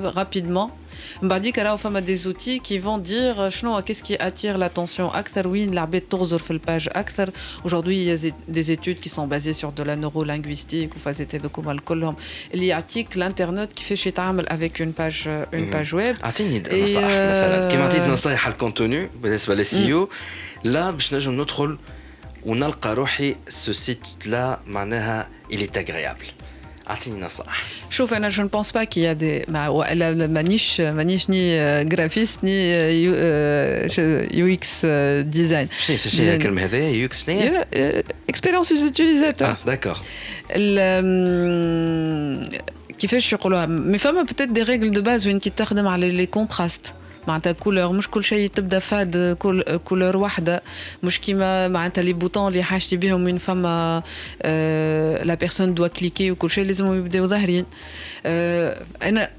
rapidement. Bah, On a des outils qui vont dire euh, qu'est-ce qui attire l'attention. page. Aujourd'hui, il y a des études qui sont basées sur de la neurolinguistique. Il y a l'internet qui fait chez avec une page, euh, une page web. Euh, contenu, mm. là, je ce site-là, il est agréable. Je ne pense pas qu'il y a des. Bah, maniche, maniche euh, ni euh, graphiste ni euh, UX design. UX Expérience utilisateur. D'accord. Qui fait, je Mes femmes ont peut-être des règles de base ou une qui tarde les contrastes. معناتها كولور مش كل شيء تبدأ فاد كل كولور واحدة. مش كيما معناتها لي بوطون اللي حاجتي بهم وين فما لا بيرسون دوا كليكي وكل شيء لازم يبداو ظاهرين. أنا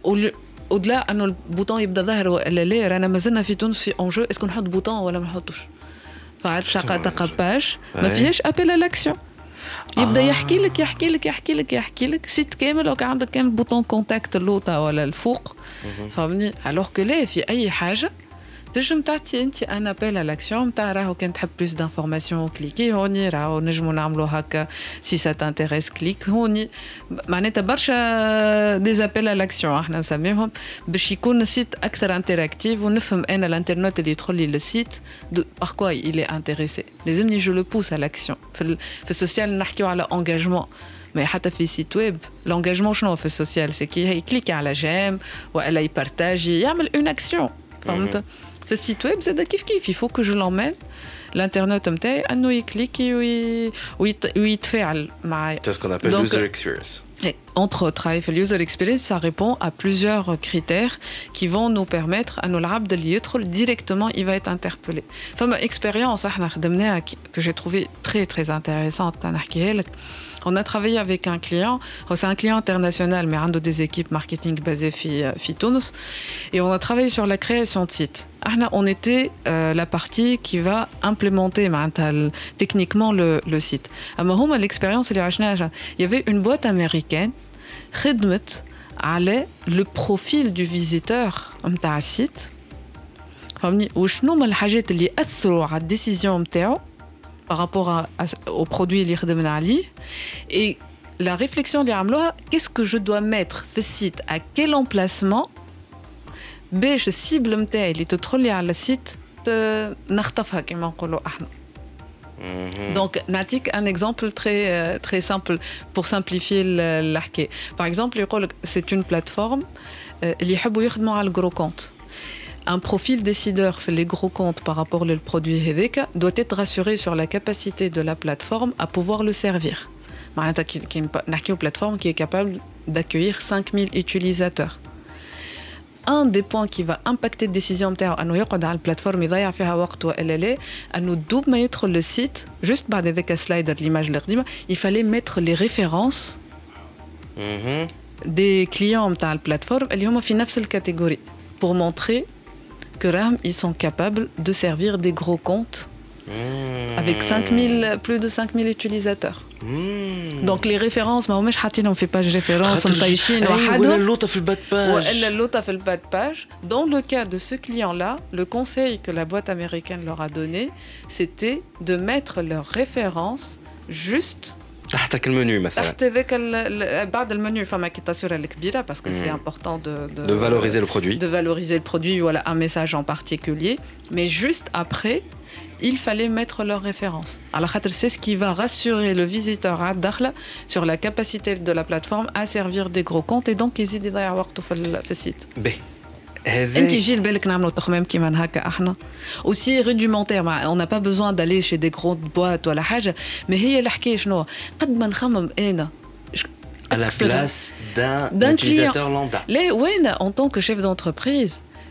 اودلا أنه البوطون يبدأ ظاهر ولا لا رانا مازلنا في تونس في اونجو اسكو نحط بوطون ولا ما نحطوش؟ فعاد شقة تقباج ما فيهاش ابيل لاكسيون يبدأ آه. يحكي لك يحكي لك يحكي لك يحكي لك. سيت كامل وكان عندك كان بوطون كونتاكت اللوطه ولا الفوق. فهمني؟ الوغ كو لا في أي حاجة تنجم تعطي انت ان ابيل على لاكسيون نتاع راهو كان تحب بلوس دانفورماسيون كليكي هوني راهو نجمو نعملو هكا سي سا تانتيريس كليك هوني معناتها برشا دي ابيل على لاكسيون احنا نسميهم باش يكون السيت اكثر انتراكتيف ونفهم انا الانترنت اللي يدخل لي للسيت باغ كوا يلي انتريسي لازمني جو لو بوس على لاكسيون في, في السوسيال نحكيو على انجاجمون مي حتى في سيت ويب لونجاجمون شنو في السوسيال سي كي يكليكي على جيم والا يبارتاجي يعمل اون اكسيون فهمت في السيت ويب زاد كيف كيف يفو كو جو لومين الانترنت نتاعي انه يكليكي ويتفاعل معايا C'est ce qu'on appelle entre autres, à User ça répond à plusieurs critères qui vont nous permettre à nos labs de l'y directement, il va être interpellé. Enfin, ma expérience hein, que j'ai trouvée très très intéressante, hein, on a travaillé avec un client, oh, c'est un client international, mais un de des équipes marketing basées à euh, Tunis, et on a travaillé sur la création de sites. Ah, on était euh, la partie qui va implémenter ben, techniquement le, le site. L'expérience, il y avait une boîte américaine خدمت على لو بروفيل دو فيزيتور نتاع السيت فهمني وشنو هما الحاجات اللي اثروا على الديسيزيون نتاعو بارابور او برودوي اللي خدمنا عليه اي لا ريفليكسيون اللي عملوها كيس كو جو دوا ميتر في السيت ا كيل امبلاسمون باش السيبل نتاعي اللي تدخل لي على السيت نخطفها كما نقولوا احنا Donc, Natik, un exemple très, euh, très simple pour simplifier l'arché. Par exemple, c'est une plateforme qui euh, le gros compte. Un profil décideur fait les gros comptes par rapport au produit Hedeka doit être rassuré sur la capacité de la plateforme à pouvoir le servir. C'est une plateforme qui est capable d'accueillir 5000 utilisateurs un des points qui va impacter la décision نتاعو انه يقعد على البلاتفورم يضيع فيها وقت والا لا انه دوب ما يدخل للسيت جوست بعد هذاك السلايدر ليماج القديمه il fallait mettre les références des clients نتاع البلاتفورم اللي هما في نفس الكاتيجوري pour montrer que راهم ils sont capables de servir des gros comptes avec 5000 plus de 5000 utilisateurs دونك لي ريفيرونس ما هماش حاطينهم في باج ريفيرونس مطيشين وحدهم ولا اللوطه في الباد باج ولا اللوطه في الباد باج دون لو كا دو سو كليون لا لو conseil que la boîte américaine leur a donné c'était de mettre leurs références juste تحتك المنيو مثلا تحت ذاك بعد المنيو فما كي التصويره الكبيره باسكو سي امبورطون دو de valoriser le produit de valoriser le produit voilà un message en particulier mais juste après il fallait mettre leurs références. Alors, c'est ce qui va rassurer le visiteur à Dakhla sur la capacité de la plateforme à servir des gros comptes et donc يزيد يضيع وقته في le site. B. انت يجي لبالك نعملوا تخمام كيما هكا احنا aussi rudimentaire on n'a pas besoin d'aller chez des grandes boîtes ولا حاجه mais هي الحكايه شنو قد ما نخمم انا à la place d'un utilisateur lambda. Les, oui, en tant que chef d'entreprise,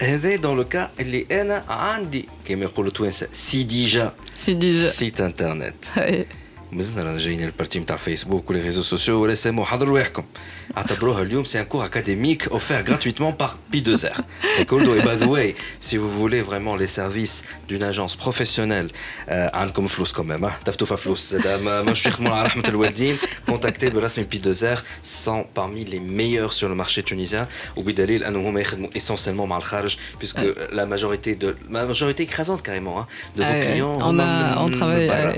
هذا دون لو كا اللي انا عندي كما يقولوا التوانسه سي ديجا سي ديجا سيت انترنت هاي. مازلنا رانا جايين البارتي نتاع الفيسبوك ولي ريزو سوسيو ولا سامو حضروا رواحكم c'est un cours académique offert gratuitement par P2R. Et by the way, si vous voulez vraiment les services d'une agence professionnelle, euh, comme quand même, contactez Berasmi P2R, sont parmi les meilleurs sur le marché tunisien. Au Bidalil, essentiellement mal puisque la majorité de la majorité écrasante carrément hein, de vos ah clients. On, travaille à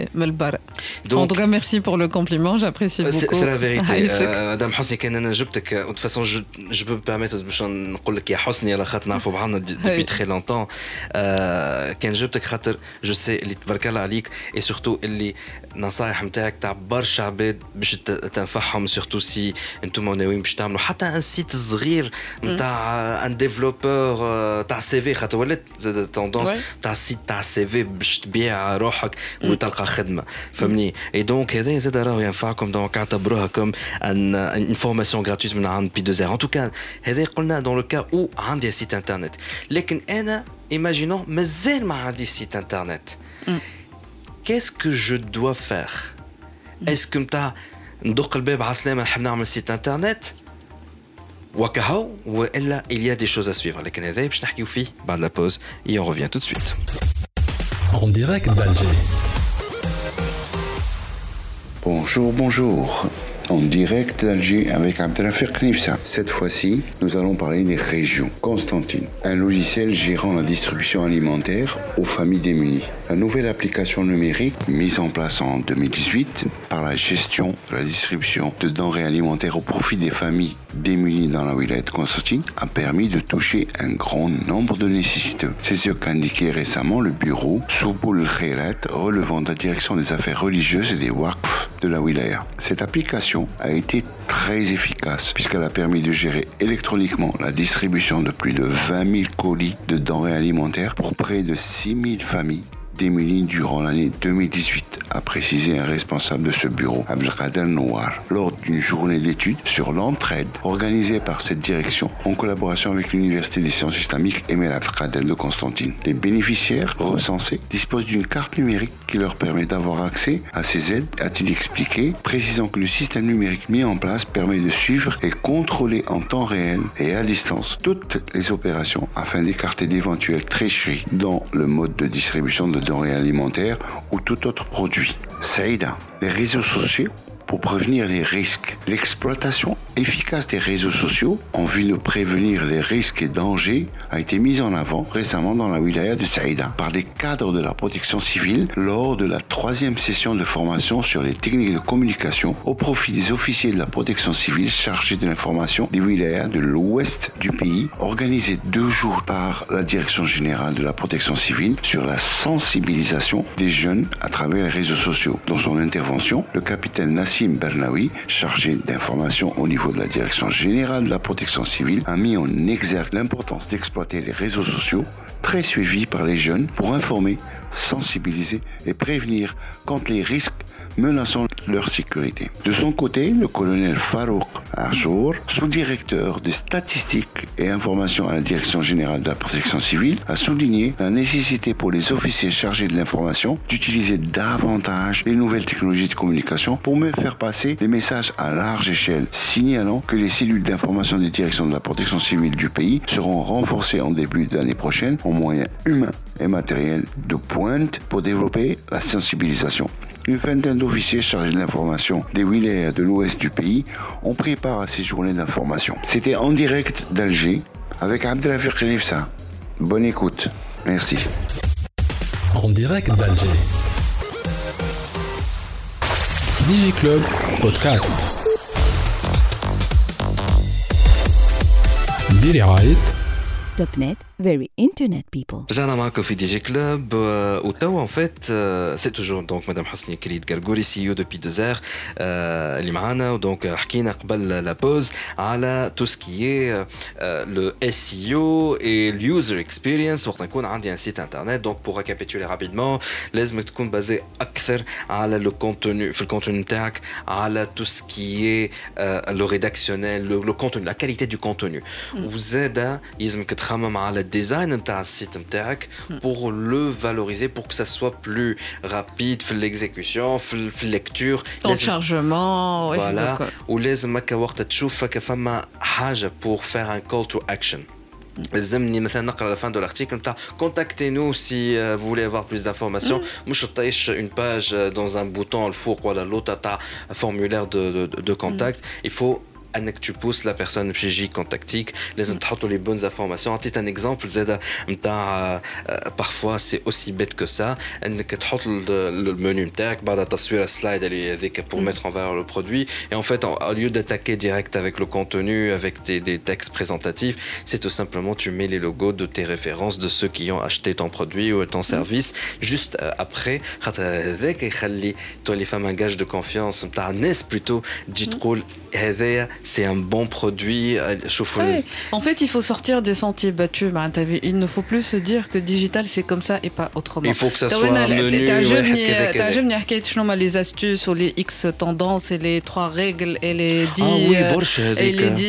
en tout cas, merci pour le compliment, j'apprécie beaucoup. C'est la vérité. Ah, Madame euh, Hossekin, انا جبتك de toute façon je, je peux me permettre باش نقول لك يا حسني على خاطر نعرفوا بعضنا د- depuis هاي. très longtemps آه، كان جبتك خاطر جو سي اللي تبارك الله عليك اي سورتو اللي نصايح نتاعك تاع برشا عباد باش ت- تنفعهم سورتو سي انتم ناويين باش تعملوا حتى ان سيت صغير نتاع ان ديفلوبور تاع سي في خاطر ولات زاد توندونس Ouais. تاع سيت تاع سي في باش تبيع روحك وتلقى خدمه فهمني اي دونك هذا زاد راهو ينفعكم دونك اعتبروها كوم ان ان فورماسيون غراتويت من عند بي 2 زير ان توكا هذا قلنا دون لو كا او عندي سيت انترنت لكن انا ايماجينون مازال ما عندي سيت انترنت كيس كو جو دوا فير اسكو نتاع ندق الباب على السلامه نحب نعمل سيت انترنت وكهو والا il y a des choses à suivre لكن هذا باش نحكيو فيه بعد لا بوز et on revient tout de suite En direct d'Alger. Bonjour, bonjour. En direct d'Alger avec Abdelafir Knifsa. Cette fois-ci, nous allons parler des régions. Constantine, un logiciel gérant la distribution alimentaire aux familles démunies. La nouvelle application numérique mise en place en 2018 par la gestion de la distribution de denrées alimentaires au profit des familles démunies dans la wilaya de Constantine a permis de toucher un grand nombre de nécessiteux. C'est ce qu'indiquait récemment le bureau Souboul Khairat relevant de la direction des affaires religieuses et des WAKF de la wilaya. Cette application a été très efficace puisqu'elle a permis de gérer électroniquement la distribution de plus de 20 000 colis de denrées alimentaires pour près de 6 000 familles démunies durant l'année 2018, a précisé un responsable de ce bureau, Abdelkader Noir, lors d'une journée d'études sur l'entraide organisée par cette direction en collaboration avec l'Université des sciences islamiques Emel Abdelkader de Constantine. Les bénéficiaires recensés disposent d'une carte numérique qui leur permet d'avoir accès à ces aides, a-t-il expliqué, précisant que le système numérique mis en place permet de suivre et contrôler en temps réel et à distance toutes les opérations afin d'écarter d'éventuelles tricheries dans le mode de distribution de denrées alimentaires ou tout autre produit. Saïda, les réseaux sociaux pour prévenir les risques. L'exploitation efficace des réseaux sociaux en vue de prévenir les risques et dangers a été mise en avant récemment dans la wilaya de Saïda par des cadres de la protection civile lors de la troisième session de formation sur les techniques de communication au profit des officiers de la protection civile chargés de l'information des wilayas de l'ouest du pays, organisée deux jours par la direction générale de la protection civile sur la sensibilisation des jeunes à travers les réseaux sociaux. Dans son intervention, le capitaine Nassim Bernaoui, chargé d'information au niveau de la direction générale de la protection civile, a mis en exergue l'importance d'exploiter les réseaux sociaux, très suivis par les jeunes, pour informer, sensibiliser et prévenir contre les risques menaçant leur sécurité. De son côté, le colonel Farouk Arjour, sous-directeur des statistiques et informations à la Direction générale de la protection civile, a souligné la nécessité pour les officiers chargés de l'information d'utiliser davantage les nouvelles technologies de communication pour mieux faire passer des messages à large échelle, signalant que les cellules d'information des directions de la protection civile du pays seront renforcées en début d'année prochaine en moyens humains et matériels de pointe pour développer la sensibilisation. Une vingtaine d'officiers chargés de l'information des wilayas de l'ouest du pays ont pris part à ces journées d'information. C'était en direct d'Alger avec Abdelafir Khelifsa. Bonne écoute. Merci. En direct d'Alger. DigiClub Podcast. Billy Wright نت very internet people رجعنا معكم في دي جي كلوب وتوا ان فيت سي توجور دونك مدام حسني كريد كرغوري سي يو دوبي دوزير اللي معانا ودونك حكينا قبل لا بوز على تو سكي لو اس يو اي اليوزر اكسبيرينس وقت نكون عندي ان سيت انترنت دونك بور ريكابيتولي رابيدمون لازم تكون بازي اكثر على لو كونتوني في الكونتوني نتاعك على تو سكي لو ريداكسيونيل لو كونتوني لا كاليتي دو كونتوني وزاده يلزمك تخمم على design de site pour le valoriser, pour que ça soit plus rapide في l'exécution, في lecture. Ton chargement. Voilà. Ou les وقت تشوف فما حاجة pour faire un call to action. لازمني مثلا نقرا لا فان دو لارتيكل نتاع كونتاكتي نو سي فولي افوار بلوس دانفورماسيون مش تطيش اون باج دون ان بوتون الفوق ولا لوطا تاع فورمulaire de, de, de contact. Il faut انك tu pousses la personne باش يجي كونتاكتيك لازم تحطوا لي بونز انفورماسيون عطيت ان اكزامبل زاد نتاع بارفوا سي اوسي بيت كو سا انك تحط المنيو نتاعك بعد تصوير السلايد اللي هذيك pour mettre en valeur le produit et en fait au lieu d'attaquer direct avec le contenu avec des, des textes présentatifs c'est tout simplement tu mets les logos de tes références de ceux qui ont acheté ton produit ou ton service juste après هذاك يخلي تولي فما un gage de confiance نتاع الناس plutôt تجي تقول هذايا c'est un bon produit. Euh, ouais. En fait, il faut sortir des sentiers battus. Bah, il ne faut plus se dire que digital c'est comme ça et pas autrement. Il faut que ça soit un menu. as les astuces ou les X tendances et les trois règles et les 10 ah oui, euh, et les 10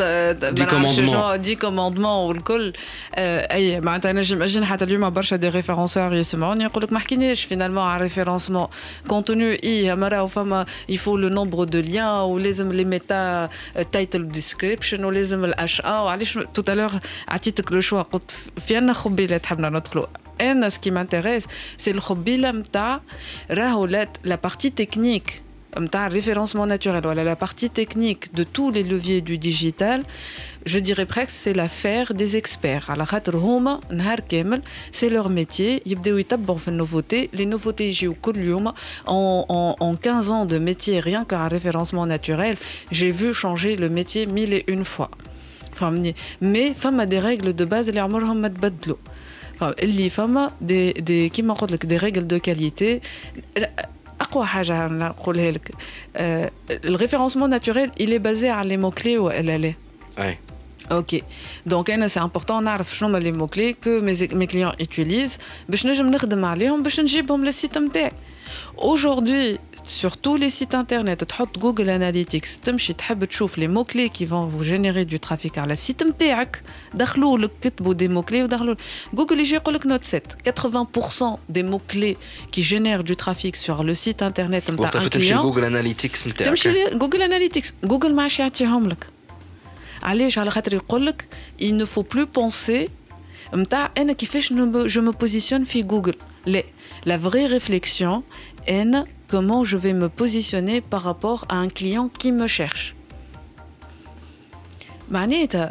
euh, commandements. 10 commandements ou le col. اي معناتها انا جيماجين حتى اليوم برشا دي ريفيرونسور يسمعوني يقول لك ما حكيناش فينالمون على ريفيرونسمون كونتوني اي مره فما il faut le nombre de liens ولازم les méta تايتل ديسكريبشن ولازم الاش ا وعلاش تو الور عطيتك لو شوا قلت في عنا خبيله تحبنا ندخلوا انا سكي مانتيريس سي الخبيله نتاع راهو لا بارتي تكنيك Comme tu un référencement naturel. Voilà, la partie technique de tous les leviers du digital, je dirais presque, c'est l'affaire des experts. C'est leur métier. Les nouveautés. Les nouveautés, j'ai eu en, en 15 ans de métier, rien qu'un référencement naturel, j'ai vu changer le métier mille et une fois. Mais femme a des règles de base, les armoires en des, des, des règles de qualité. قلت لك دي ريغل دو كاليتي اقوى حاجه نقولها لك الريفيرونسمون ناتوريل il est basé على لي مو كلي والا لا اي Ok, donc c'est important نعرف شنو هما les mots clés que mes, mes clients utilisent باش نجم نخدم عليهم باش نجيبهم للسيت نتاعي. Aujourd'hui, sur tous les sites internet, تحط Google Analytics, تمشي تحب تشوف les mots clés qui vont vous générer du trafic على السيت نتاعك دخلوا لك كتبوا des mots clés ودخلوا Google يجي يقول لك note 7 80% des mots clés qui génèrent du trafic sur le site internet نتاع un client Google Analytics نتاعك تمشي Google Analytics Google ما عادش يعطيهم لك علاش على خاطر يقول لك il ne faut plus penser نتاع انا كيفاش je me positionne في جوجل لا la vraie réflexion est comment je vais me positionner par rapport à un client qui me cherche معناتها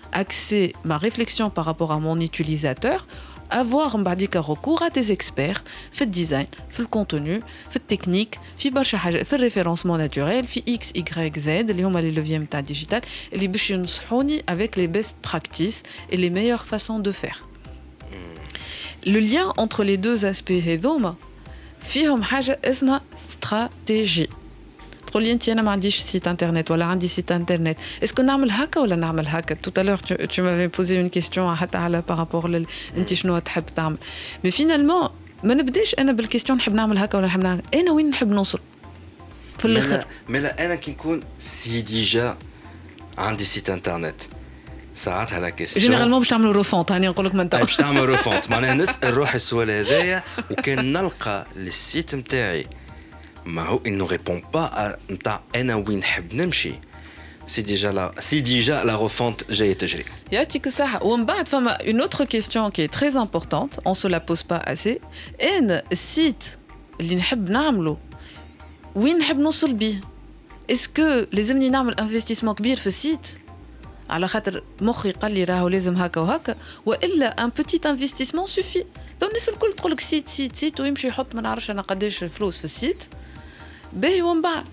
axer ma réflexion par rapport à mon utilisateur avoir un recours à des experts fait design, fait le contenu, fait technique, fait le référencement naturel, fait X, Y, Z, les leviers digital, et les avec les best practices et les meilleures façons de faire. Le lien entre les deux aspects, c'est une stratégie. تقول لي انت أنا ما عنديش سيت انترنت ولا عندي سيت انترنت اسكو نعمل هكا ولا نعمل هكا تو الور تو مافي بوزي اون كيستيون حتى على بارابور انت شنو تحب تعمل مي فينالمون ما نبداش أنا بالكيستيون نحب نعمل هكا ولا نحب نعمل أنا وين نحب نوصل في الآخر مي لا أنا كي نكون سي ديجا عندي سيت انترنت ساعات على كيستيون جينيرالمون باش تعملوا روفونت هاني نقول لك ما انت باش تعمل روفونت معناها نسال روحي السؤال هذايا وكان نلقى للسيت نتاعي ما هو il ne répond pas à نتاع انا وين نحب نمشي سي ديجا لا سي ديجا لا refonte جايه تجري يعطيك الصحة ومن بعد فما une autre question qui est très importante on se la pose pas assez ان السيت اللي نحب نعمله وين نحب نوصل بيه اسكو لازمني نعمل انفستيسمون كبير في السيت على خاطر مخي قال لي راهو لازم هكا وهكا والا ان بوتيت انفستيسمون سوفي تو الناس الكل تقول لك سيت سيت سيت ويمشي يحط ما نعرفش انا قداش فلوس في السيت باهي ومن بعد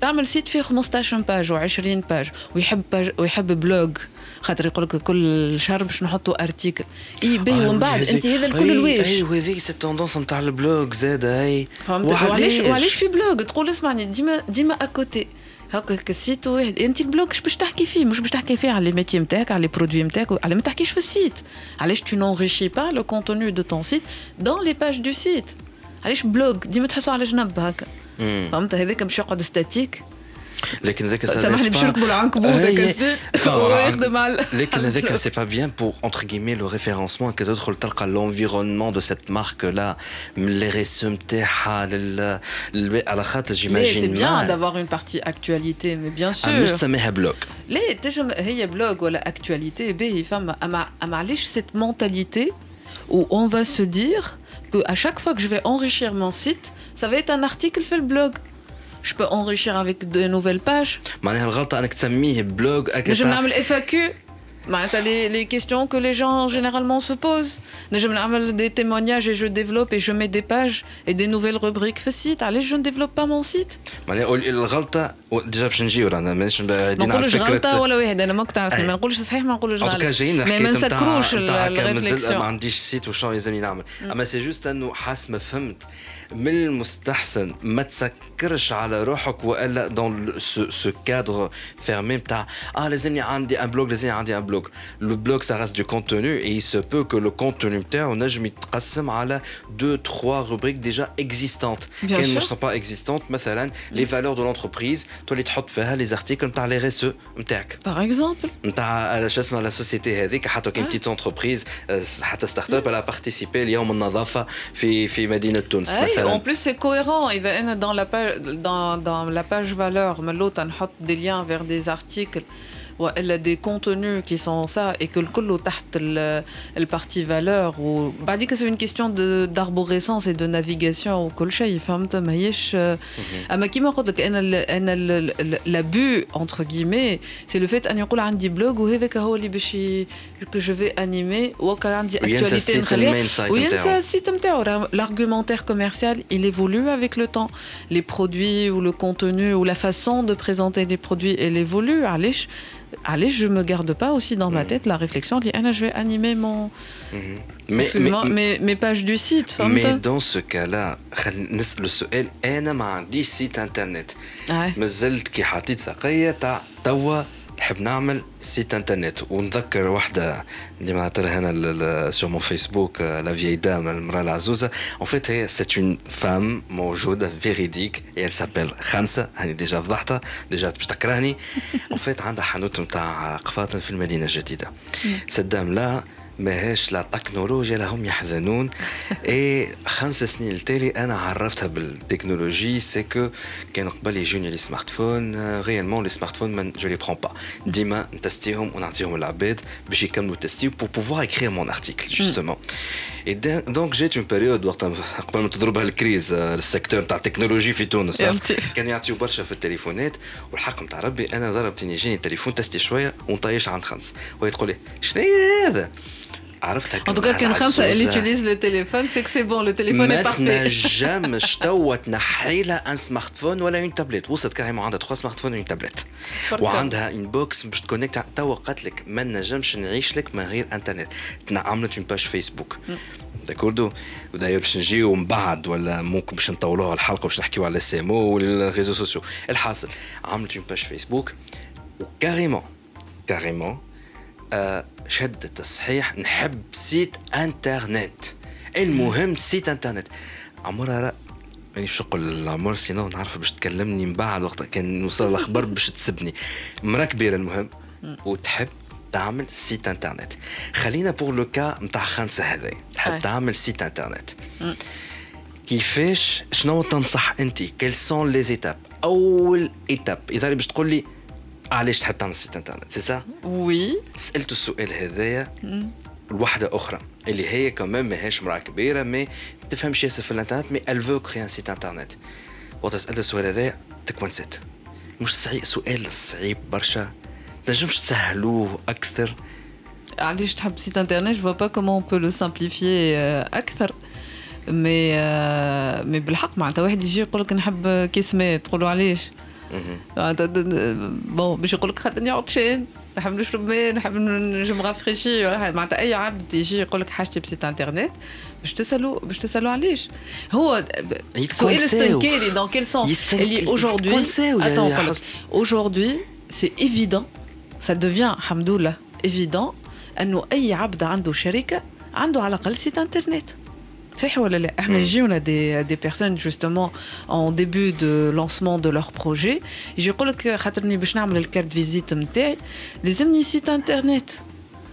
تعمل سيت فيه 15 باج و20 باج ويحب باج ويحب بلوج خاطر يقول لك كل شهر باش نحطوا ارتيكل اي باهي ومن بعد انت هذا الكل الواش اي وهذيك سي توندونس نتاع البلوج زاد اي فهمت وعلاش وعلاش في بلوج تقول اسمعني ديما ديما اكوتي هكاك السيت واحد انت البلوج اش باش تحكي فيه مش باش تحكي فيه على لي ميتي نتاعك على لي برودوي نتاعك على ما تحكيش في السيت علاش تو نونريشي با لو كونتوني دو طون سيت دون لي باج دو سيت علاش بلوج ديما تحسوا على جنب هكا فهمت هذاك باش يقعد ستاتيك لكن ذاك سامحني باش نركبوا العنكبوت هكا السيت ويخدم على لكن هذاك سي با بيان بور انتر كيمي لو ريفيرونسمون كي تدخل تلقى لونفيرونمون دو سيت مارك لا من لي ريسو نتاعها على خاطر جيماجين سي بيان دافوار اون بارتي اكtualité مي بيان سور مش سميها بلوج ليه تجم هي بلوج ولا اكtualité باهي فما اما معليش سيت مونتاليتي où on va se dire que à chaque fois que je vais enrichir mon site, ça va être un article fait le blog. Je peux enrichir avec de nouvelles pages. معناها الغلطة انك تسميه بلوج نجم نعمل FAQ معناتها les, les questions que les gens généralement se posent. نجم نعمل des témoignages et je développe et je mets des pages et des nouvelles rubriques في السيت. علاش je ne développe pas mon site معناها الغلطة ديجا باش نجيو رانا مانيش بعيدين على فكرة ما نقولش غلطة ولا واحد أنا ماك تعرفني ما نقولش صحيح ما نقولش غلط. جايين ما نسكروش الريفليكسيون ما عنديش سيت وشنو يلزمني نعمل اما سي جوست انه حاس ما فهمت من المستحسن ما تسكرش على روحك والا دون سو كادر فيرمي نتاع اه لازمني عندي ان بلوج لازمني عندي ان بلوج لو بلوج سا ريست دو كونتوني اي سو بو كو لو كونتوني نتاعو نجم يتقسم على دو تخوا روبريك ديجا اكزيستونت كان مش با اكزيستونت مثلا لي فالور دو لونتربريز تولي تحط فيها لي زارتيكل نتاع لي ريسو نتاعك باغ اكزومبل نتاع شو اسمها لا سوسيتي هذيك حتى كان بتيت انتربريز حتى ستارت اب elle a participé اليوم النظافه في في مدينه تونس مثلا en plus c'est cohérent اذا انا dans la page dans dans la page valeur من l'autre نحط des liens vers des articles والا دي كونتوني كي سون سا اي كو الكل تحت البارتي فالور وبعديك سي اون كيستيون دو داربوريسونس اي دو نافيغاسيون وكل شيء فهمت ماهيش اما كيما قلت لك انا انا لابو انتر كيمي سي لو فيت ان يقول عندي بلوج وهذاك هو اللي باش كو جو في انيمي وكان عندي اكtualité نخليها وينسى السيت نتاعو l'argumentaire commercial il évolue avec le temps les produits ou le contenu ou la façon de présenter les produits elle évolue علاش allez, je me garde pas aussi dans ma tête la réflexion dit ah, je vais animer mon mais, Excuse-moi, mes, mes pages du site mais dans ce cas-là نسأل السؤال أنا ما عنديش سيت انترنت مازلت كي حطيت ساقية تاع توا نحب نعمل سيت انترنت ونذكر واحدة اللي معناتها هنا سور مون فيسبوك لا فيي دام المرأة العزوزة. اون فيت هي سيت اون فام موجودة فيريديك اي سابيل خمسة هاني ديجا فضحتها ديجا باش تكرهني. اون فيت عندها حانوت نتاع قفاطن في المدينة الجديدة. سدام لا ماهاش لا تكنولوجيا لهم يحزنون. اي خمس سنين التالي أنا عرفتها بالتكنولوجي سي كو كان قبل يجوني لي سمارت فون ريالمون لي سمارت فون من جو لي برون با ديما نتستيهم ونعطيهم العباد باش يكملوا تستي بور بوفوار اكرير مون ارتيكل جوستومون اي دونك جات اون بيريود وقت قبل ما تضربها الكريز السيكتور نتاع التكنولوجي في تونس كانوا يعطيو برشا في التليفونات. والحق نتاع ربي أنا ضربتني جاني التليفون تستي شوية ونطيش عند خمس. وهي تقول لي شنو هذا؟ En tout cas, كان خمسة اللي le téléphone, c'est que c'est bon, le téléphone est parfait. ما تنجمش توا تنحي لها ان سمارت فون ولا اون تابلت وصلت كاريمون عندها 3 سمارت فون اون تابلت وعندها اون بوكس باش تكونكت توا قالت لك ما نجمش نعيش لك من غير انترنت عملت اون باج فيسبوك داكوردو وداير باش نجيو من بعد ولا ممكن باش نطولوها الحلقة باش نحكيو على السي ام أو والريزو سوسيو. الحاصل عملت اون باج فيسبوك وكاريمون كاريمون شد التصحيح نحب سيت انترنت. المهم سيت انترنت. عمرها ماني باش نقول العمر سينو نعرف باش تكلمني من بعد وقت كان نوصل الأخبار باش تسبني. مرا كبيرة المهم. وتحب تعمل سيت انترنت. خلينا بور لو كا نتاع خمسه هذا تحب تعمل سيت انترنت. كيفاش؟ شنو تنصح انت؟ كيل سون لي زيتاب أول ايتاب إذا باش تقول لي علاش تحب تعمل سيت انترنت سي سا وي سألت السؤال هذايا. لوحده أخرى اللي هي كمان ماهيش مراه كبيرة مي تفهمش ياسر في الإنترنت مي ال فو كري ان سيت إنترنت. وقت سألت السؤال هذايا تكون نسيت مش صعيب سؤال صعيب برشا. تنجمش تسهلوه أكثر؟ علاش تحب سيت إنترنت؟ جو با كومون بو لو سامبليفي أكثر. مي مي بالحق معناتها واحد يجي يقول لك نحب كيس ماء تقول له علاش؟ بون باش يقول لك خاطرني عطشان نحب نشرب ماء نحب نجم غافريشي ولا معناتها اي عبد يجي يقول لك حاجتي بسيت انترنت باش تسالوا باش تسالوا علاش هو سؤال استنكاري دون كيل سونس اللي اوجوردي اوجوردي سي ايفيدون سا devient الحمد ايفيدون انه اي عبد عنده شركه عنده على الاقل سيت انترنت On a des, personnes justement en début de lancement de leur projet. Je crois que les cartes de visite, les sites internet.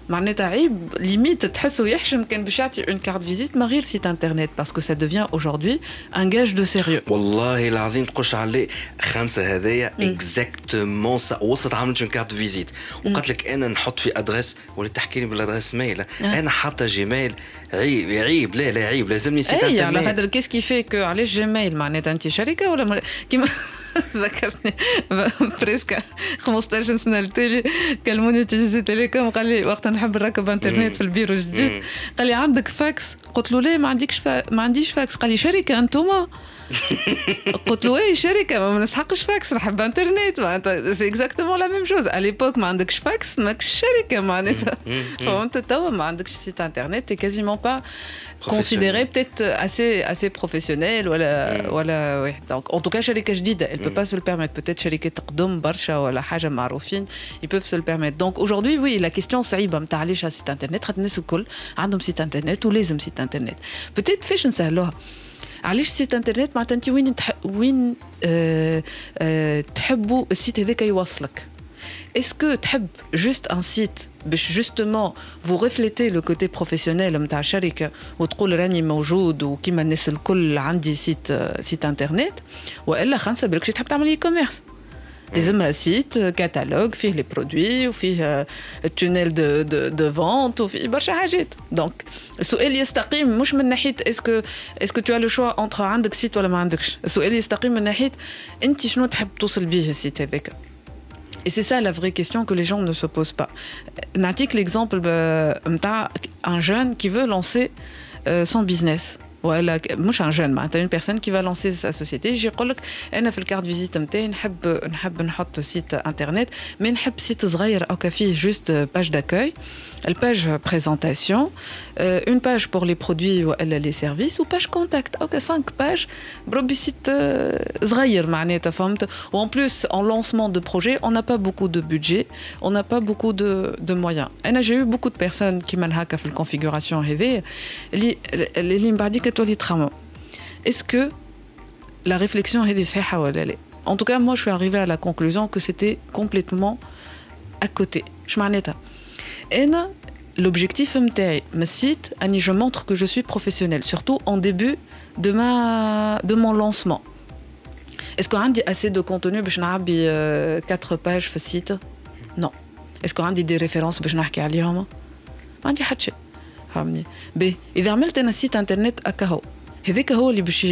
معناتها عيب ليميت تحسه يحشم كان باش يعطي اون كارت فيزيت ما غير سيت انترنت باسكو سا دوفيان اوجوردي ان جاج دو سيريو والله العظيم تقولش عليه خمسه هذايا اكزاكتومون وصلت عملت اون كارت فيزيت وقالت لك انا نحط في ادريس ولات تحكي لي بالادريس ميل انا حاطه جيميل عيب عيب لا لا عيب لازمني سيت انترنت اي على خاطر كيس كي في كو علاش جيميل معناتها انت شركه ولا كيما ذكرتني بريسك 15 سنة التالي كلموني تيزي تيليكوم قال لي وقت نحب نركب انترنت في البيرو الجديد. قال لي عندك فاكس؟ قلت له لا ما عندكش فا... ما عنديش فاكس. قال لي شركة أنتوما؟ قلت له اي شركة ما نسحقش فاكس نحب إنترنت. معناتها سي اكزاكتومون لا ميم شوز على ليبوك ما عندكش فاكس؟ ماكش شركة معناتها. فانت توا ما عندكش سيت إنترنت تي كازيمون با. considéré peut-être assez assez professionnel ولا ولا واحد دونك en tout cas شركه جديده elle peut pas se le permettre peut-être شركه تقدم برشا ولا حاجه معروفين ils peuvent se le permettre donc aujourd'hui oui la question صعيبه نتاع علاش سيت انترنت خاطر الناس الكل عندهم سيت انترنت ولازم سيت انترنت peut-être فاش نسهلوها علاش سيت انترنت معناتها انت وين تح... وين أه أه تحبوا السيت هذاك يوصلك اسكو تحب جوست ان سيت باش جوستومون فو ريفليتي لو كوتي بروفيسيونيل نتاع شركه وتقول راني موجود وكيما الناس الكل عندي سيت سيت انترنت والا خمسه بالك تحب تعمل اي كوميرس لازمها سيت كاتالوج فيه لي برودوي وفيه التونيل دو دو دو فونت وفيه برشا حاجات دونك السؤال يستقيم مش من ناحيه اسكو اسكو تو لو شوا انتر عندك سيت ولا ما عندكش السؤال يستقيم من ناحيه انت شنو تحب توصل بيه السيت هذاك et c'est ça la vraie question que les gens ne se posent pas. Natik l'exemple un jeune qui veut lancer euh, son business ولا مش ان جون معناتها اون بيرسون كي فا لونسي سا سوسيتي يجي يقول لك انا في الكارت فيزيت نتاعي نحب نحب نحط سيت انترنت مي نحب سيت صغير هكا فيه جوست باج داكوي الباج بريزونتاسيون اون باج بور لي برودوي والا لي سيرفيس وباج كونتاكت هكا 5 باج بربي سيت صغير معناتها فهمت وان بلوس ان لونسمون دو بروجي اون n'a pas beaucoup de budget on n'a pas beaucoup de, de moyens انا j'ai eu beaucoup de personnes كيما هكا في الكونفيغوراسيون هذه اللي اللي من بعديك تولي تخمم est-ce que la réflexion est En tout cas, moi, je suis arrivée à la conclusion que c'était complètement à côté. Je m'en Et l'objectif me cite, je montre que je suis professionnelle, surtout en début de, ma, de mon lancement. Est-ce qu'on a assez de contenu pour que 4 pages Non. Est-ce qu'on a des références pour que je n'ai pas فهمني باهي إذا عملت أنا سيت إنترنت هكا هو هذاك هو اللي باش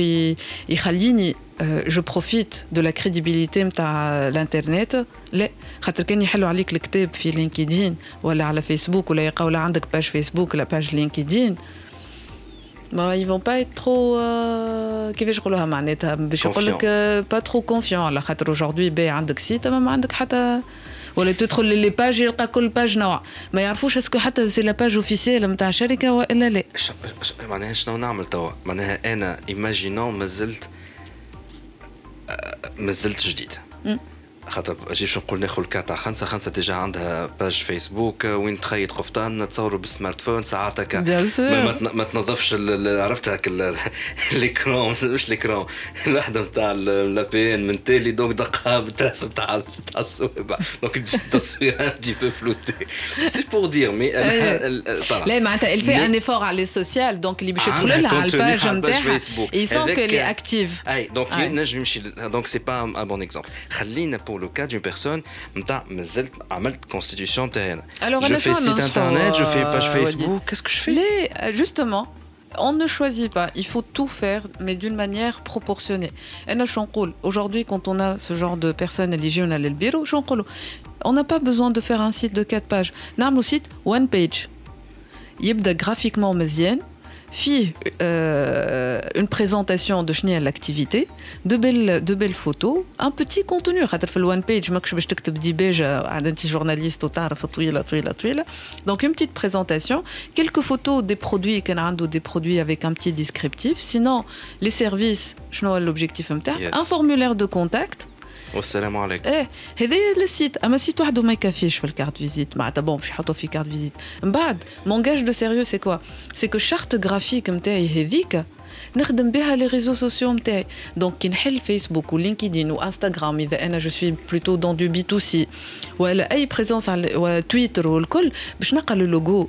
يخليني جو بروفيت دو لا كريديبيليتي نتاع الإنترنت. لا خاطر كان يحلوا عليك الكتاب في لينكدين ولا على فيسبوك ولا يلقاو لا عندك باج فيسبوك ولا باج لينكدين. ما يفون با ترو كيفاش نقولوها معناتها؟ باش يقول لك با ترو كونفيون على خاطر اوجوردي باهي عندك سيت ما عندك حتى ولا تدخل للي باج يلقى كل باج نوع. ما يعرفوش اسكو حتى سي لا باج اوفيسيال نتاع شركة وإلا لا. معناها شنو نعمل توا معناها أنا ايماجينون مازلت مازلت جديد خاطر أجي شو نقول ناخذ الكا تاع خمسه خمسه ديجا عندها باج فيسبوك وين تخيط قفطان نتصوروا بالسمارت فون ساعات هكا ما, ما تنظفش عرفت هاك ليكرون مش ليكرون الوحدة نتاع لا بي ان من تالي دونك دقها بالتراس نتاع نتاع الصوابع. دونك تجي التصوير دي بو فلوتي. سي بور دير مي لا معناتها الفي ان ايفور على السوسيال دونك اللي باش يدخل لها على الباج نتاعها يسون كو لي اكتيف اي دونك نجم يمشي دونك سي با ان بون اكزومبل خلينا بور ou le cas d'une personne نتاع مازلت عملت constitution تاعنا Alors, je أنا fais شو site ننصحوا، internet je fais page euh, Facebook qu'est-ce que je fais Les, euh, justement, on ne choisit pas. Il faut tout faire, mais d'une manière proportionnée. Et là, Chankoul, Aujourd'hui, quand on a ce genre de personnes éligées, on a le bureau, Chankoul, on n'a pas besoin de faire un site de 4 pages. On site one page. يبدا graphiquement مزيان fit euh, une présentation de chenille l'activité, de belles, de belles photos, un petit contenu. journaliste donc une petite présentation, quelques photos des produits, des produits avec un petit descriptif. Sinon, les services, je l'objectif, un formulaire de contact. والسلام عليكم. إيه هذايا السيت أما السيت وحده ما يكفيش في الكارت فيزيت معناتها بون باش يحطوا في كارت فيزيت من بعد مون جاج دو سيريو سي كوا سي كو شارت جرافيك نتاعي هذيك نخدم بها لي ريزو سوسيو نتاعي دونك كي نحل فيسبوك ولينكدين وانستغرام إذا أنا جو سوي بلوتو دون دو بي تو سي ولا أي بريزونس على تويتر والكل باش نلقى لو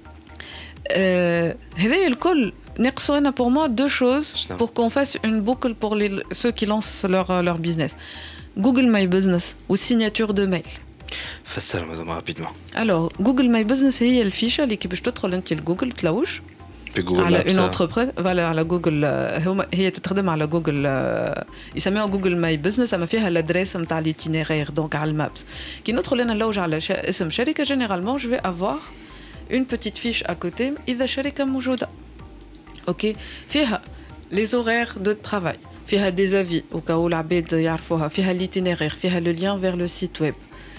euh, هذايا الكل ناقصوا انا pour moi deux choses شنو؟ pour qu'on fasse une boucle pour les, ceux qui lancent leur, leur business. Google My Business ou signature de mail. فسر ماذا رابيدمون Alors, Google My Business هي الفيشة اللي كي باش تدخل انت لجوجل تلوش في جوجل على مابس اون انتربريز فوالا على جوجل آه، هما هي تتخدم على جوجل آه، يسميوها جوجل ماي بزنس اما فيها الادريس نتاع ليتينيرير دونك على المابس كي ندخل انا نلوج على شا... اسم شركه جينيرالمون جو في افوار اون بوتيت فيش ا كوتي اذا شركه موجوده اوكي فيها لي زورير دو ترافاي فيها دي زافي وكاو العباد يعرفوها فيها ليتينيرير فيها لو لien vers le site web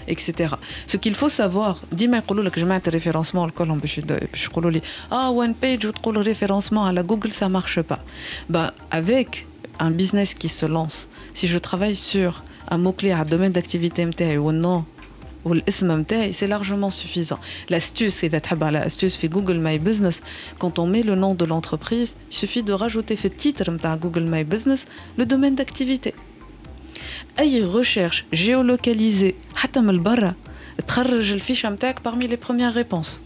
etc. Ce qu'il faut savoir, ديما يقولوا لك جماعة الريفيرونسمون الكلهم باش باش يقولوا لي اه وان بيج وتقول ريفيرونسمون على جوجل ça marche pas. Bah avec un business qui se lance, si je travaille sur un mot-clé à domaine d'activité نتاعي والنوم والاسم نتاعي c'est largement suffisant. L'astuce إذا تحب على astuce في Google My Business, quand on met le nom de l'entreprise, il suffit de rajouter في التيتر نتاع Google My Business le domaine d'activité. اي recherche géolocalisée حتى من برا تخرج الفيشه نتاعك parmi les premières réponses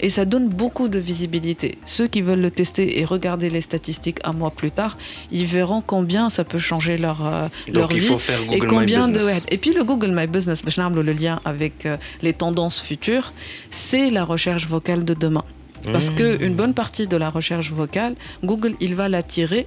Et ça donne beaucoup de visibilité. Ceux qui veulent le tester et regarder les statistiques un mois plus tard, ils verront combien ça peut changer leur, euh, leur il vie. Faut faire Google et combien My Business. De... Et puis le Google My Business, le lien avec euh, les tendances futures, c'est la recherche vocale de demain. Parce mmh. qu'une bonne partie de la recherche vocale, Google, il va la tirer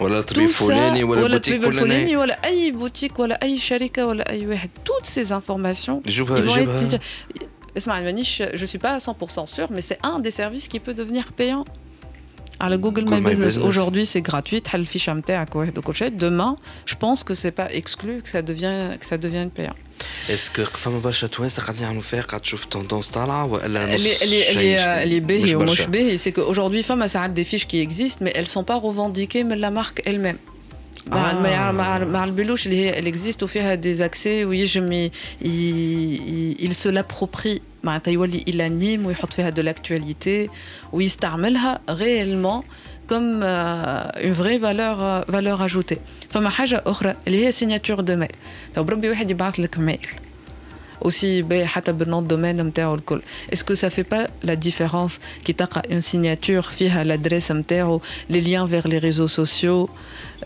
ولا الطبيب Tout ça، فلاني ولا ولا البوتيك الطبيب الفلاني فلاني ولا اي بوتيك ولا اي شركه ولا اي واحد toutes ces informations جيبها ils vont جيبها être اسمع مانيش je suis pas à 100% sûr mais c'est un des services qui peut devenir payant على Google My Google My Business Business. aujourd'hui c'est gratuit تحل الفيشه نتاعك واحد وكل شيء demain je pense que c'est pas exclu que ça devient que ça devienne payant اسكو فما برشا توانسه قاعدين يعملوا فيها قاعد تشوف توندونس طالعه ولا نص اللي اللي شيء اللي اللي باهي مش ومش برشا. باهي c'est que aujourd'hui فما ساعات des fiches qui existent mais elles sont pas revendiquées من la marque elle-même مع آه. مع مع, مع البلوش اللي هي اللي existe وفيها des accès ويجم ي- ي- il se l'approprie معناتها يولي يلانيم ويحط فيها de l'actualité ويستعملها réellement comme euh, une vraie valeur euh, valeur ajoutée فما حاجة أخرى اللي هي signature de mail تو بربي واحد يبعث لك ميل aussi باهي حتى بالنون دومين نتاعو الكل اسكو ça fait pas la différence كي تلقى une signature فيها l'adresse نتاعو les liens vers les réseaux sociaux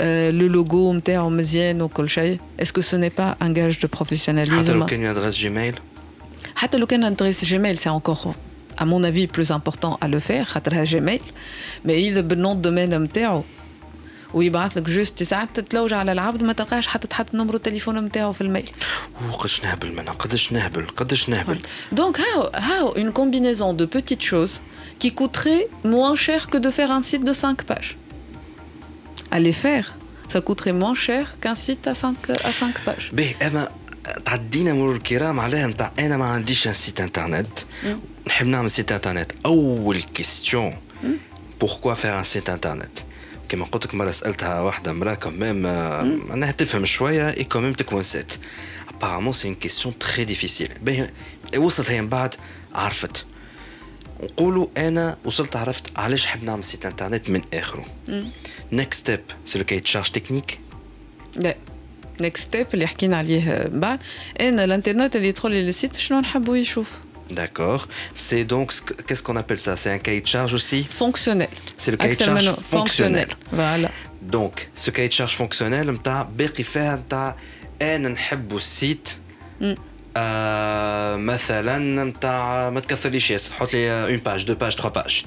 euh, le logo نتاعو مزيان وكل شيء اسكو ce n'est pas un gage de حتى professionnalisme لو كان ادريس جيميل حتى لو كان adresse Gmail c'est encore à mon avis plus important à le faire خاطرها Gmail mais إذا بالنون دومين نتاعو ويبعث لك جوست ساعات تتلوج على العبد ما تلقاش حتى تحط نمرو التليفون نتاعو في الميل وقداش نهبل منها قداش نهبل قداش نهبل Donc, how, how une combinaison de petites choses qui coûterait moins cher que de faire un site de 5 pages. À les faire, ça coûterait moins cher qu'un site à 5, à 5 pages. باهي اما تعدينا مرور الكرام عليها نتاع أنا ما عنديش ان سيت انترنت نحب نعمل سيت انترنت أول كيستيون بوركوا فير ان سيت انترنت كما قلت لك مرة سألتها واحدة امرأة كمام معناها تفهم شوية اي كمام تكونسات ابارامون سي اون كيستيون تري ديفيسيل وصلت هي من بعد عرفت. نقولوا أنا وصلت عرفت. علاش حاب نعمل سيت انترنت من آخره؟ نيكست ستيب سي لو كاي تشارج تكنيك لا. نيكست ستيب اللي حكينا عليه من بعد ان الانترنت اللي يدخل للسيت شنو نحبوا يشوف D'accord. C'est donc, ce que- qu'est-ce qu'on appelle ça C'est un cahier de charge aussi فونكسيونيل C'est le cahier de اكثر charge منه fonctionnel. فوالا Donc, ce cahier de charge fonctionnel, نتاع باقي فيها نتاع انا نحبوا السيت مم. آه مثلا نتاع ما تكثرليش ياسر تحط لي اون باج دو باج تخوا باج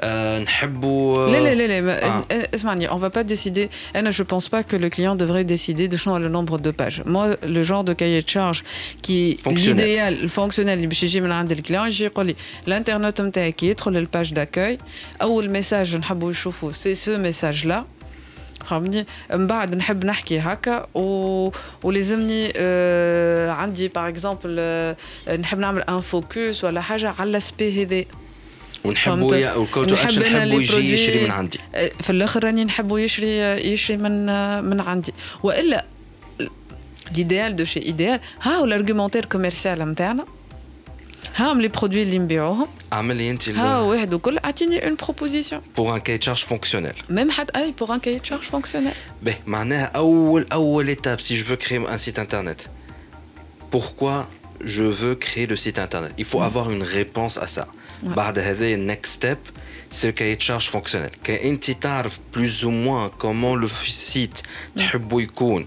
آه نحبوا لا لا لا لا ما- آه. euh, اسمعني on va pas décider انا je pense pas que le client devrait décider de changer le nombre de pages moi le genre de cahier de charge qui Fonctionnel. l'idéal الفونكسيونيل اللي باش يجي من عند الكليون يجي يقول لي الانترنت نتاعي كي يدخل للباج داكوي اول ميساج نحبوا يشوفوا سي سو ميساج لا فهمني من بعد نحب نحكي هكا و... ولازمني آه عندي باغ اكزومبل آه نحب نعمل ان فوكس ولا حاجة على السبي هذا. ونحبوا. يا الكول تو نحب اكشن نحبوا يجي يشري من عندي. في الآخر راني نحبوا يشري يشري من من عندي. وإلا ليديال دو شي ايديال ها الارغيومونتير كوميرسيال نتاعنا هاهم لي برودوي اللي نبيعوهم اعمل لي انت ها واحد وكل اعطيني اون بروبوزيسيون بور ان كاي تشارج فونكسيونيل ميم حتى اي بور ان كاي تشارج فونكسيونيل Ben, معناها أول أول étape si je veux créer un site internet. Pourquoi je veux créer le site internet Il faut avoir une réponse à ça. Ouais. بعد هذا next step c'est le cahier de charge fonctionnel. كأنت تعرف plus ou moins comment le site تحبه يكون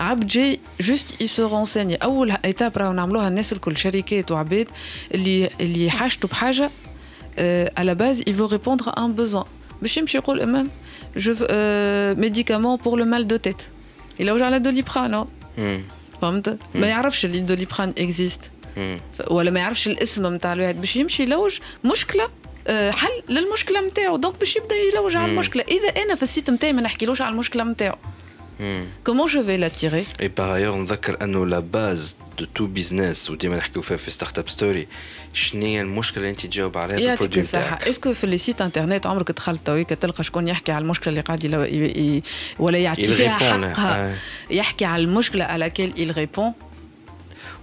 عبد جاي جوست يسو رونسيني أول ايتاب راهو نعملوها الناس الكل شركات وعباد اللي اللي حاجته بحاجة على باز répondre à un besoin. باش يمشي يقول أمام جو ميديكامون بور لو مال دو تيت يلوج على دوليبران. فهمت؟ ما يعرفش اللي دوليبران اكزيست ولا ما يعرفش الاسم نتاع الواحد. باش يمشي يلوج مشكلة آه، حل للمشكلة نتاعو دونك باش يبدأ يلوج على. المشكلة. إذا أنا في السيت نتاعي ما نحكيلوش على المشكلة نتاعو مم. كومون جو في لاتيري Et par ailleurs, نذكر انه لا باز دو تو بيزنس وديما نحكيو فيها في ستارت اب ستوري شنو هي المشكله اللي انت تجاوب عليها يعطيك بالبرودوي الصحة نتاعك اسكو في لي سيت انترنت عمرك دخلت تويك تلقى شكون يحكي على المشكلة اللي قاعد يلو... ي... ي... ولا يعطي Il فيها répond, là. حقها Ouais. يحكي على المشكلة على laquelle il répond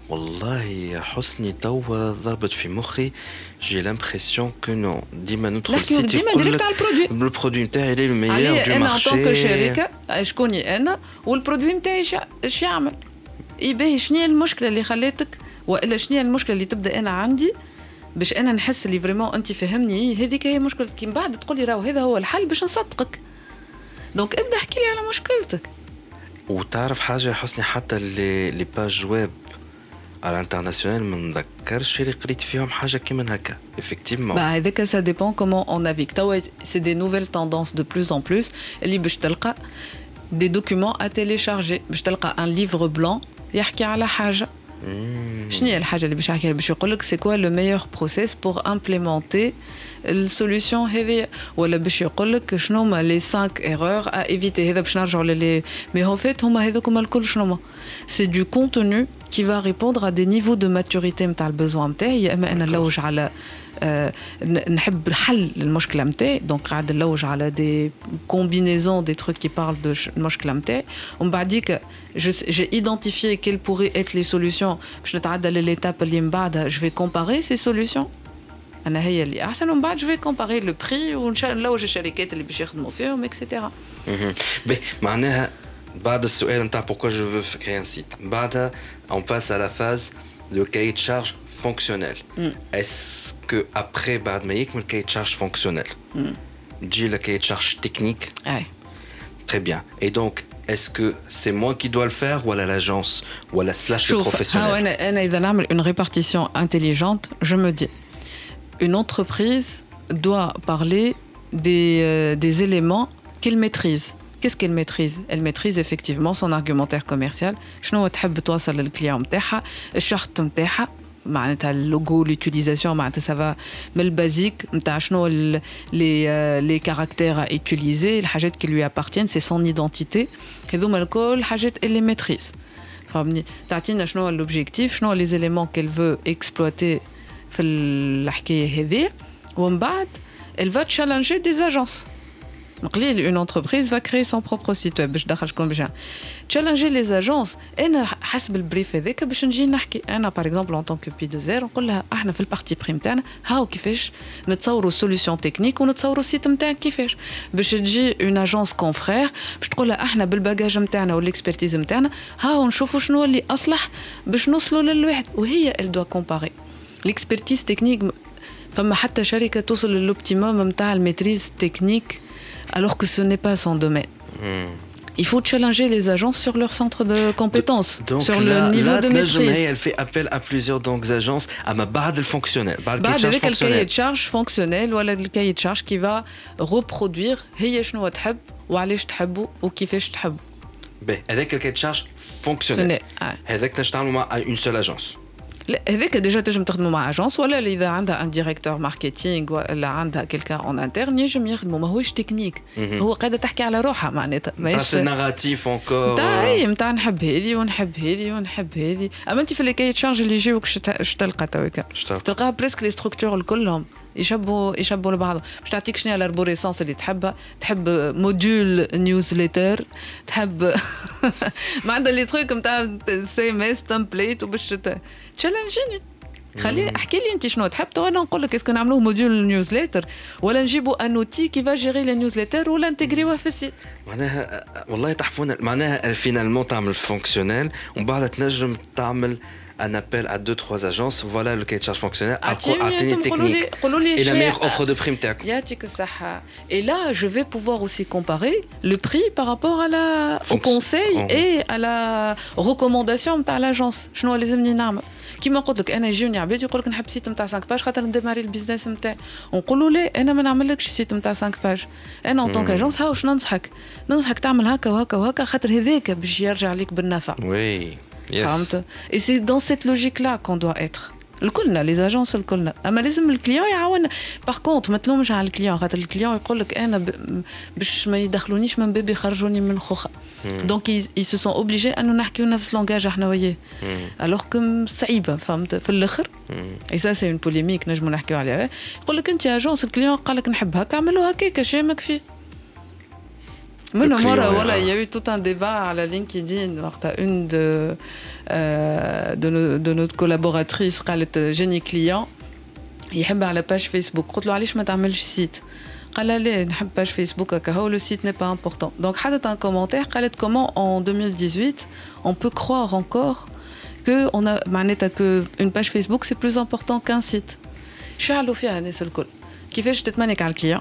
والله يا حسني توا ضربت في مخي. جي لامبرسيون كو نو ديما ندخل السيت ديما ديريكت على البرودوي البرودوي نتاعي اللي الميور دو أنا ان طونك مارشي شركة شكوني أنا والبرودوي نتاعي اش يعمل يباهي شنو هي المشكلة اللي خلاتك والا شنو هي المشكلة اللي تبدا أنا عندي باش أنا نحس اللي فريمون انت فهمني هذيك هي مشكلتك من بعد تقول لي راهو هذا هو الحل باش نصدقك دونك ابدا احكي لي على مشكلتك وتعرف حاجة يا حسني حتى لي لي باج ويب على الانترناسيونال ما نذكرش اللي قريت فيهم حاجه كيما هكا افكتيفمون Bah, avec ça dépend comment on navigue. توا C'est des nouvelles tendances de plus en plus. اللي باش تلقى des documents à télécharger. باش تلقى un livre blanc يحكي على حاجة. شنو هي الحاجة اللي باش يحكي باش يقول لك c'est quoi le meilleur process pour implémenter السوليوشن هذه ولا باش يقول لك شنو هما لي 5 ايرور ا ايفيتي هذا باش نرجعوا للي مي هو فيت هما هذوك الكل شنو هما سي دو كونتوني كي va répondre à des niveaux de maturité نتاع البوزوان نتاعي يا اما انا نلوج على آه، ن- نحب حل للمشكله نتاعي دونك قاعد نلوج على دي كومبينيزون دي تروك كي بارل دو المشكله نتاعي ومن بعديك جي ايدونتيفي كيل بوري ات لي سوليوشن باش نتعدى لليتاب اللي من بعدها جو في كومباري سي سوليوشن انا هي اللي احسن ومن بعد جو في كومباري لو بري ونلوج الشركات اللي باش يخدموا فيهم اكسيتيرا مهم. باهي معناها pourquoi je veux créer un site on passe à la phase de cahier de charge fonctionnel. Mm. est-ce que après le cahier de charge fonctionnel dit le cahier de charge technique. Très bien. Et donc est-ce que c'est moi qui dois le faire ou à l'agence ou à la slash le professionnel une répartition intelligente je me dis une entreprise doit parler des, euh, des éléments qu'elle maîtrise Qu'est-ce qu'elle maîtrise Elle maîtrise effectivement son argumentaire commercial. شنو تحب توصل للكليون نتاعها الشرط نتاعها معناتها اللوغو l'utilisation معناتها ça va من البازيك نتاع شنو les les caractères à utiliser الحاجات qui lui appartiennent c'est son identité هذوما الكل حاجات elle les maîtrise فهمني تعطينا شنو l'objectif شنو les éléments qu'elle veut exploiter في الحكايه هذه ومن بعد elle va challenger des agences donc, une entreprise va créer son propre site web. Challenger les agences. أنا حسب البريف هذاك باش نجي نحكي أنا par exemple en tant que P2R نقول لها احنا في البارتي بريم تاعنا هاو كيفاش نتصوروا سوليوشن تكنيك ونتصوروا السيت نتاعك كيفاش باش تجي اون اجونس كونفرير باش تقول لها احنا بالباجاج نتاعنا والاكسبرتيز نتاعنا هاو نشوفوا شنو اللي اصلح باش نوصلوا للواحد وهي elle doit comparer l'expertise technique فما حتى شركه توصل للوبتيموم نتاع الميتريز تكنيك alors que ce n'est pas son domaine. Hmm. Il faut challenger les agences sur leur centre de compétences, donc sur là, le niveau là, de maîtrise. Elle fait appel à plusieurs donc, agences à ma barre de fonctionnel. Barre avec le cahier de charge fonctionnel ou le cahier de charge qui va reproduire هي شنو تحب وعلاش تحبه وكيفاش تحبه. avec le cahier de charge fonctionnel. هذاك نشتغلوا مع une seule agence. لا هذاك ديجا تنجم تخدموا مع اجونس ولا إذا عندها ان ديريكتور ماركتينغ ولا عندها كيلكان اون انترن ينجم يخدموا ما هوش تكنيك هو قاعدة تحكي على روحها معناتها ماهيش ناراتيف اونكور تاع اي نتاع نحب هذه ونحب هذه ونحب هذه. أما أنت في اللي تشارج اللي يجيوك اش تلقى تويكا تلقاها بريسك لي ستركتور كلهم يشبهوا يشبهوا لبعض. باش تعطيك شنو الاربوريسونس اللي تحبها تحب موديول نيوزليتر تحب ما عندها لي تروك نتاع سي إم إس تمبليت وباش تشالنجيني. خليني احكي لي انت شنو تحب. تو أنا نقول لك اسكو نعملوه موديول نيوزليتر. ولا نجيبوا ان اوتي كي فا جيري لي نيوزليتر ولا نتجريوه في السيت معناها والله تحفونا معناها فينالمون تعمل فونكسيونيل ومن بعد تنجم تعمل un appel à deux trois agences voilà le cahier de charge fonctionnel à technique et la meilleure offre de prime tech et là je vais pouvoir aussi comparer le prix par rapport à la au conseil et à la recommandation de l'agence شنو لازمني نعمل كيما قلت لك انا يجوني عباد يقول لك نحب سيت نتاع 5 باج خاطر نديماري البيزنس نتاعي ونقول له لا انا ما نعملكش سيت نتاع 5 باج انا اون طونك اجونس هاو شنو ننصحك ننصحك تعمل هكا وهكا وهكا خاطر هذاك باش يرجع لك بالنفع وي Yes. Et c'est dans cette logique-là qu'on doit être. الكلنا لي زاجونس الكلنا اما لازم الكليون يعاون باغ كونت ما تلومش على الكليون خاطر الكليون يقول لك أنا باش ما يدخلونيش من باب يخرجوني من خوخه دونك اي سو سون اوبليجي انه نحكيو نفس لونجاج إحنا وياه الوغ كو صعيبه فهمت في الآخر اي سا سي اون بوليميك نجمو نحكيو عليها يقول لك انت اجونس الكليون قال لك نحب هكا اعملوا هكاك شامك فيه voilà, il y a eu tout un débat à la LinkedIn. Tu une de, euh, de, nos, de notre collaboratrice قالت جاني كليون يحب على باج فيسبوك قلت له علاش ما تعملش سيت قال لا نحب باج فيسبوك هكا هو لو سيت n'est pas important donc حطت un commentaire قالت comment en 2018 on peut croire encore que on a معناتها que une page Facebook c'est plus important qu'un site شعلوا فيها الناس الكل كيفاش تتمنك على الكليون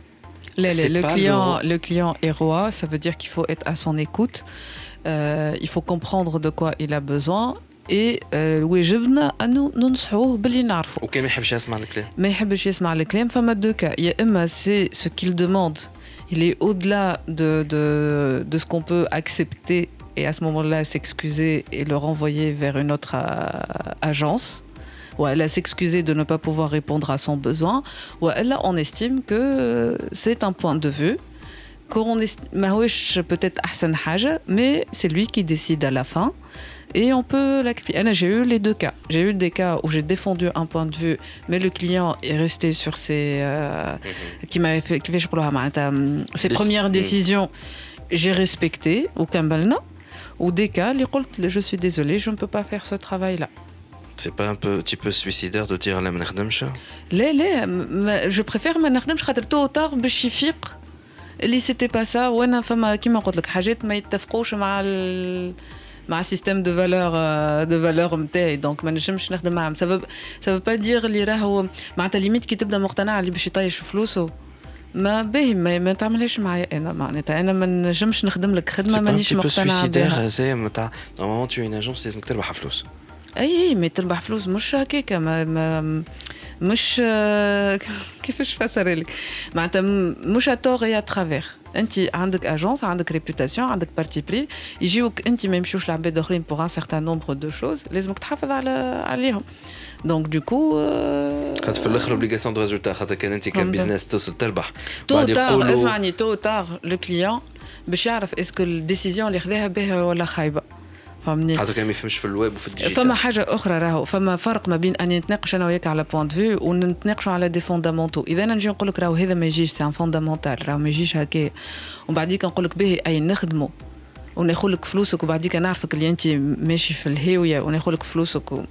le, client, le... client est roi, ça veut dire qu'il faut être à son écoute, euh, il faut comprendre de quoi il a besoin et ويجبنا انه ننصحوه باللي نعرفه وكان ما يحبش يسمع الكلام ما يحبش يسمع الكلام فما دو كا يا اما سي ce qu'il demande il est au-delà de, de, de ce qu'on peut accepter et à ce moment-là s'excuser et le renvoyer vers une autre euh, agence ou elle a s'excuser de ne pas pouvoir répondre à son besoin, ou elle on estime que c'est un point de vue peut-être Hassan Haja, mais c'est lui qui décide à la fin. Et on peut. J'ai eu les deux cas. J'ai eu des cas où j'ai défendu un point de vue, mais le client est resté sur ses, euh, mhm. qui m'avait fait, qui fait euh, ses premières mhm. décisions. J'ai respecté au Kambalna. Ou des cas, je suis désolé, je ne peux pas faire ce travail-là. C'est pas un petit peu suicidaire de dire la منخدمش لا لا je préfère ما نخدمش خاطر تو طار باش يفيق اللي سيتي با سا وانا فما كيما قلت لك حاجات ما يتفقوش مع ال... مع سيستم دو فالور دو فالور نتاعي دونك ما نجمش نخدم معاهم سبب سبب با دير اللي راهو معناتها ليميت كي تبدا مقتنع اللي باش يطيش فلوسه ما باهي ما, ما تعملهاش معايا انا معناتها انا ما نجمش نخدم لك خدمه مانيش مقتنعه بها زي نتاع نورمالمون تو اون اجونس لازمك تربح فلوس اي اي ما تربح فلوس مش هكاك ما, ما مش كيفاش نفسر لك معناتها مش اتور يا ترافير انت عندك اجونس عندك ريبوتاسيون عندك بارتي بري يجيوك انت ما يمشيوش لعباد اخرين بوغ ان سيغتان نومبر دو شوز لازمك تحافظ على عليهم دونك دو كو خاطر في الاخر اوبليغاسيون دو ريزولتا خاطر كان انت كان بيزنس توصل تربح تو تار اسمعني تو تار لو كليون باش يعرف اسكو الديسيزيون اللي خذاها باهيه ولا خايبه فهمني؟ حتى كان ما يفهمش في الويب وفي الديجيتال. فما حاجة أخرى راهو. فما فرق ما بين اني نتناقش أنا وياك على بوان دو فيو ونتناقشوا على دي فوندامونتو إذا أنا نجي نقول لك راهو هذا ما يجيش سي ان فوندامونتال راهو ما يجيش هكا. ومن بعديك نقول لك باهي أي نخدمه وناخذ لك فلوسك وبعديك نعرفك اللي أنت ماشي في الهاوية وناخذ لك فلوسك و...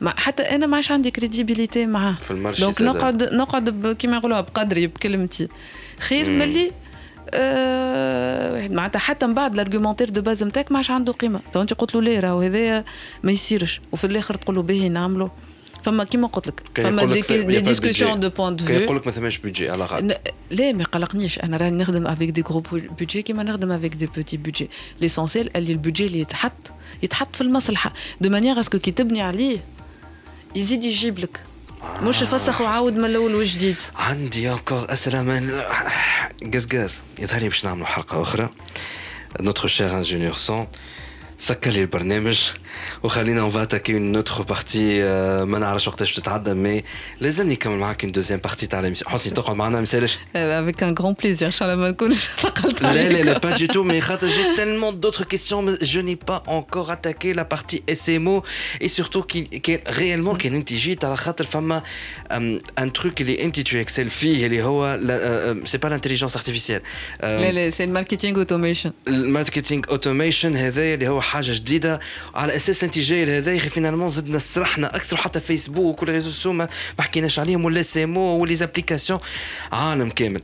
ما حتى أنا ما عادش عندي كريديبيليتي معاه. في المارشي دونك نقعد نقعد كيما يقولوها بقدري بكلمتي. خير ملي أه معناتها حتى من بعد الارجيومونتير دو باز نتاعك ما عادش عنده قيمة. تو انت قلت له لا راهو هذايا ما يصيرش. وفي الآخر تقول له باهي نعمله فما كيما قلت لك. فما دي ديسكسيون دو بوان دو فيو يقول لك ما ثماش بودجي على غاد لا ما قلقنيش. أنا راني نخدم افيك دي غرو بودجي كيما نخدم افيك دي بوتي بودجي ليسونسيال اللي البودجي اللي يتحط. يتحط في المصلحة. دو مانيير اسكو كي تبني عليه يزيد يجيب لك مش الفسخ وعاود من الأول وجديد عندي انكور اسئله من قزقاز. يظهر لي باش نعملوا حلقة أخرى. نوتر شير انجينيور سون سكر لي البرنامج وخلينا اون فاتاكي اون نوتر بارتي ما نعرفش وقتاش تتعدى مي لازم نكمل معاك اون دوزيام بارتي تاع ليميسيون حسني تقعد معنا ما يسالش افيك ان غران بليزير ان شاء الله ما نكونش ثقلت لا لا لا با دو تو مي خاطر جي تالمون دوتر كيستيون جو ني با انكور اتاكي لا بارتي اس ام او اي سورتو كي ريالمون كان انت جيت على خاطر فما ان تروك اللي انت تو اكسل فيه اللي هو سي با لانتيليجونس ارتيفيسيال لا لا سي الماركتينغ اوتوميشن الماركتينغ اوتوميشن هذايا اللي هو حاجة جديدة على أساس انت جاي لهذا يا أخي فينالمون زدنا سرحنا أكثر حتى فيسبوك والريزو سو ما حكيناش عليهم ولا سيمو ولي زابليكاسيون عالم كامل.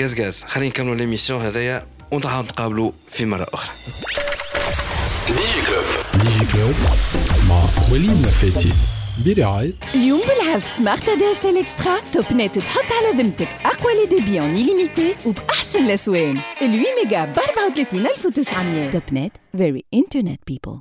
غاز غاز خلينا نكملوا ليميسيون هذايا ونتعاود نتقابلوا في مرة أخرى. ديجي كلوب ديجي كلوب مع وليد برعاية اليوم بالعرض سمارت ادي اس ال إكسترا توب نت تحط على ذمتك أقوى لي ديبي اون ليميتي وبأحسن الأسوان. ال 8 ميجا ب 34900 توب نت فيري انترنت بيبل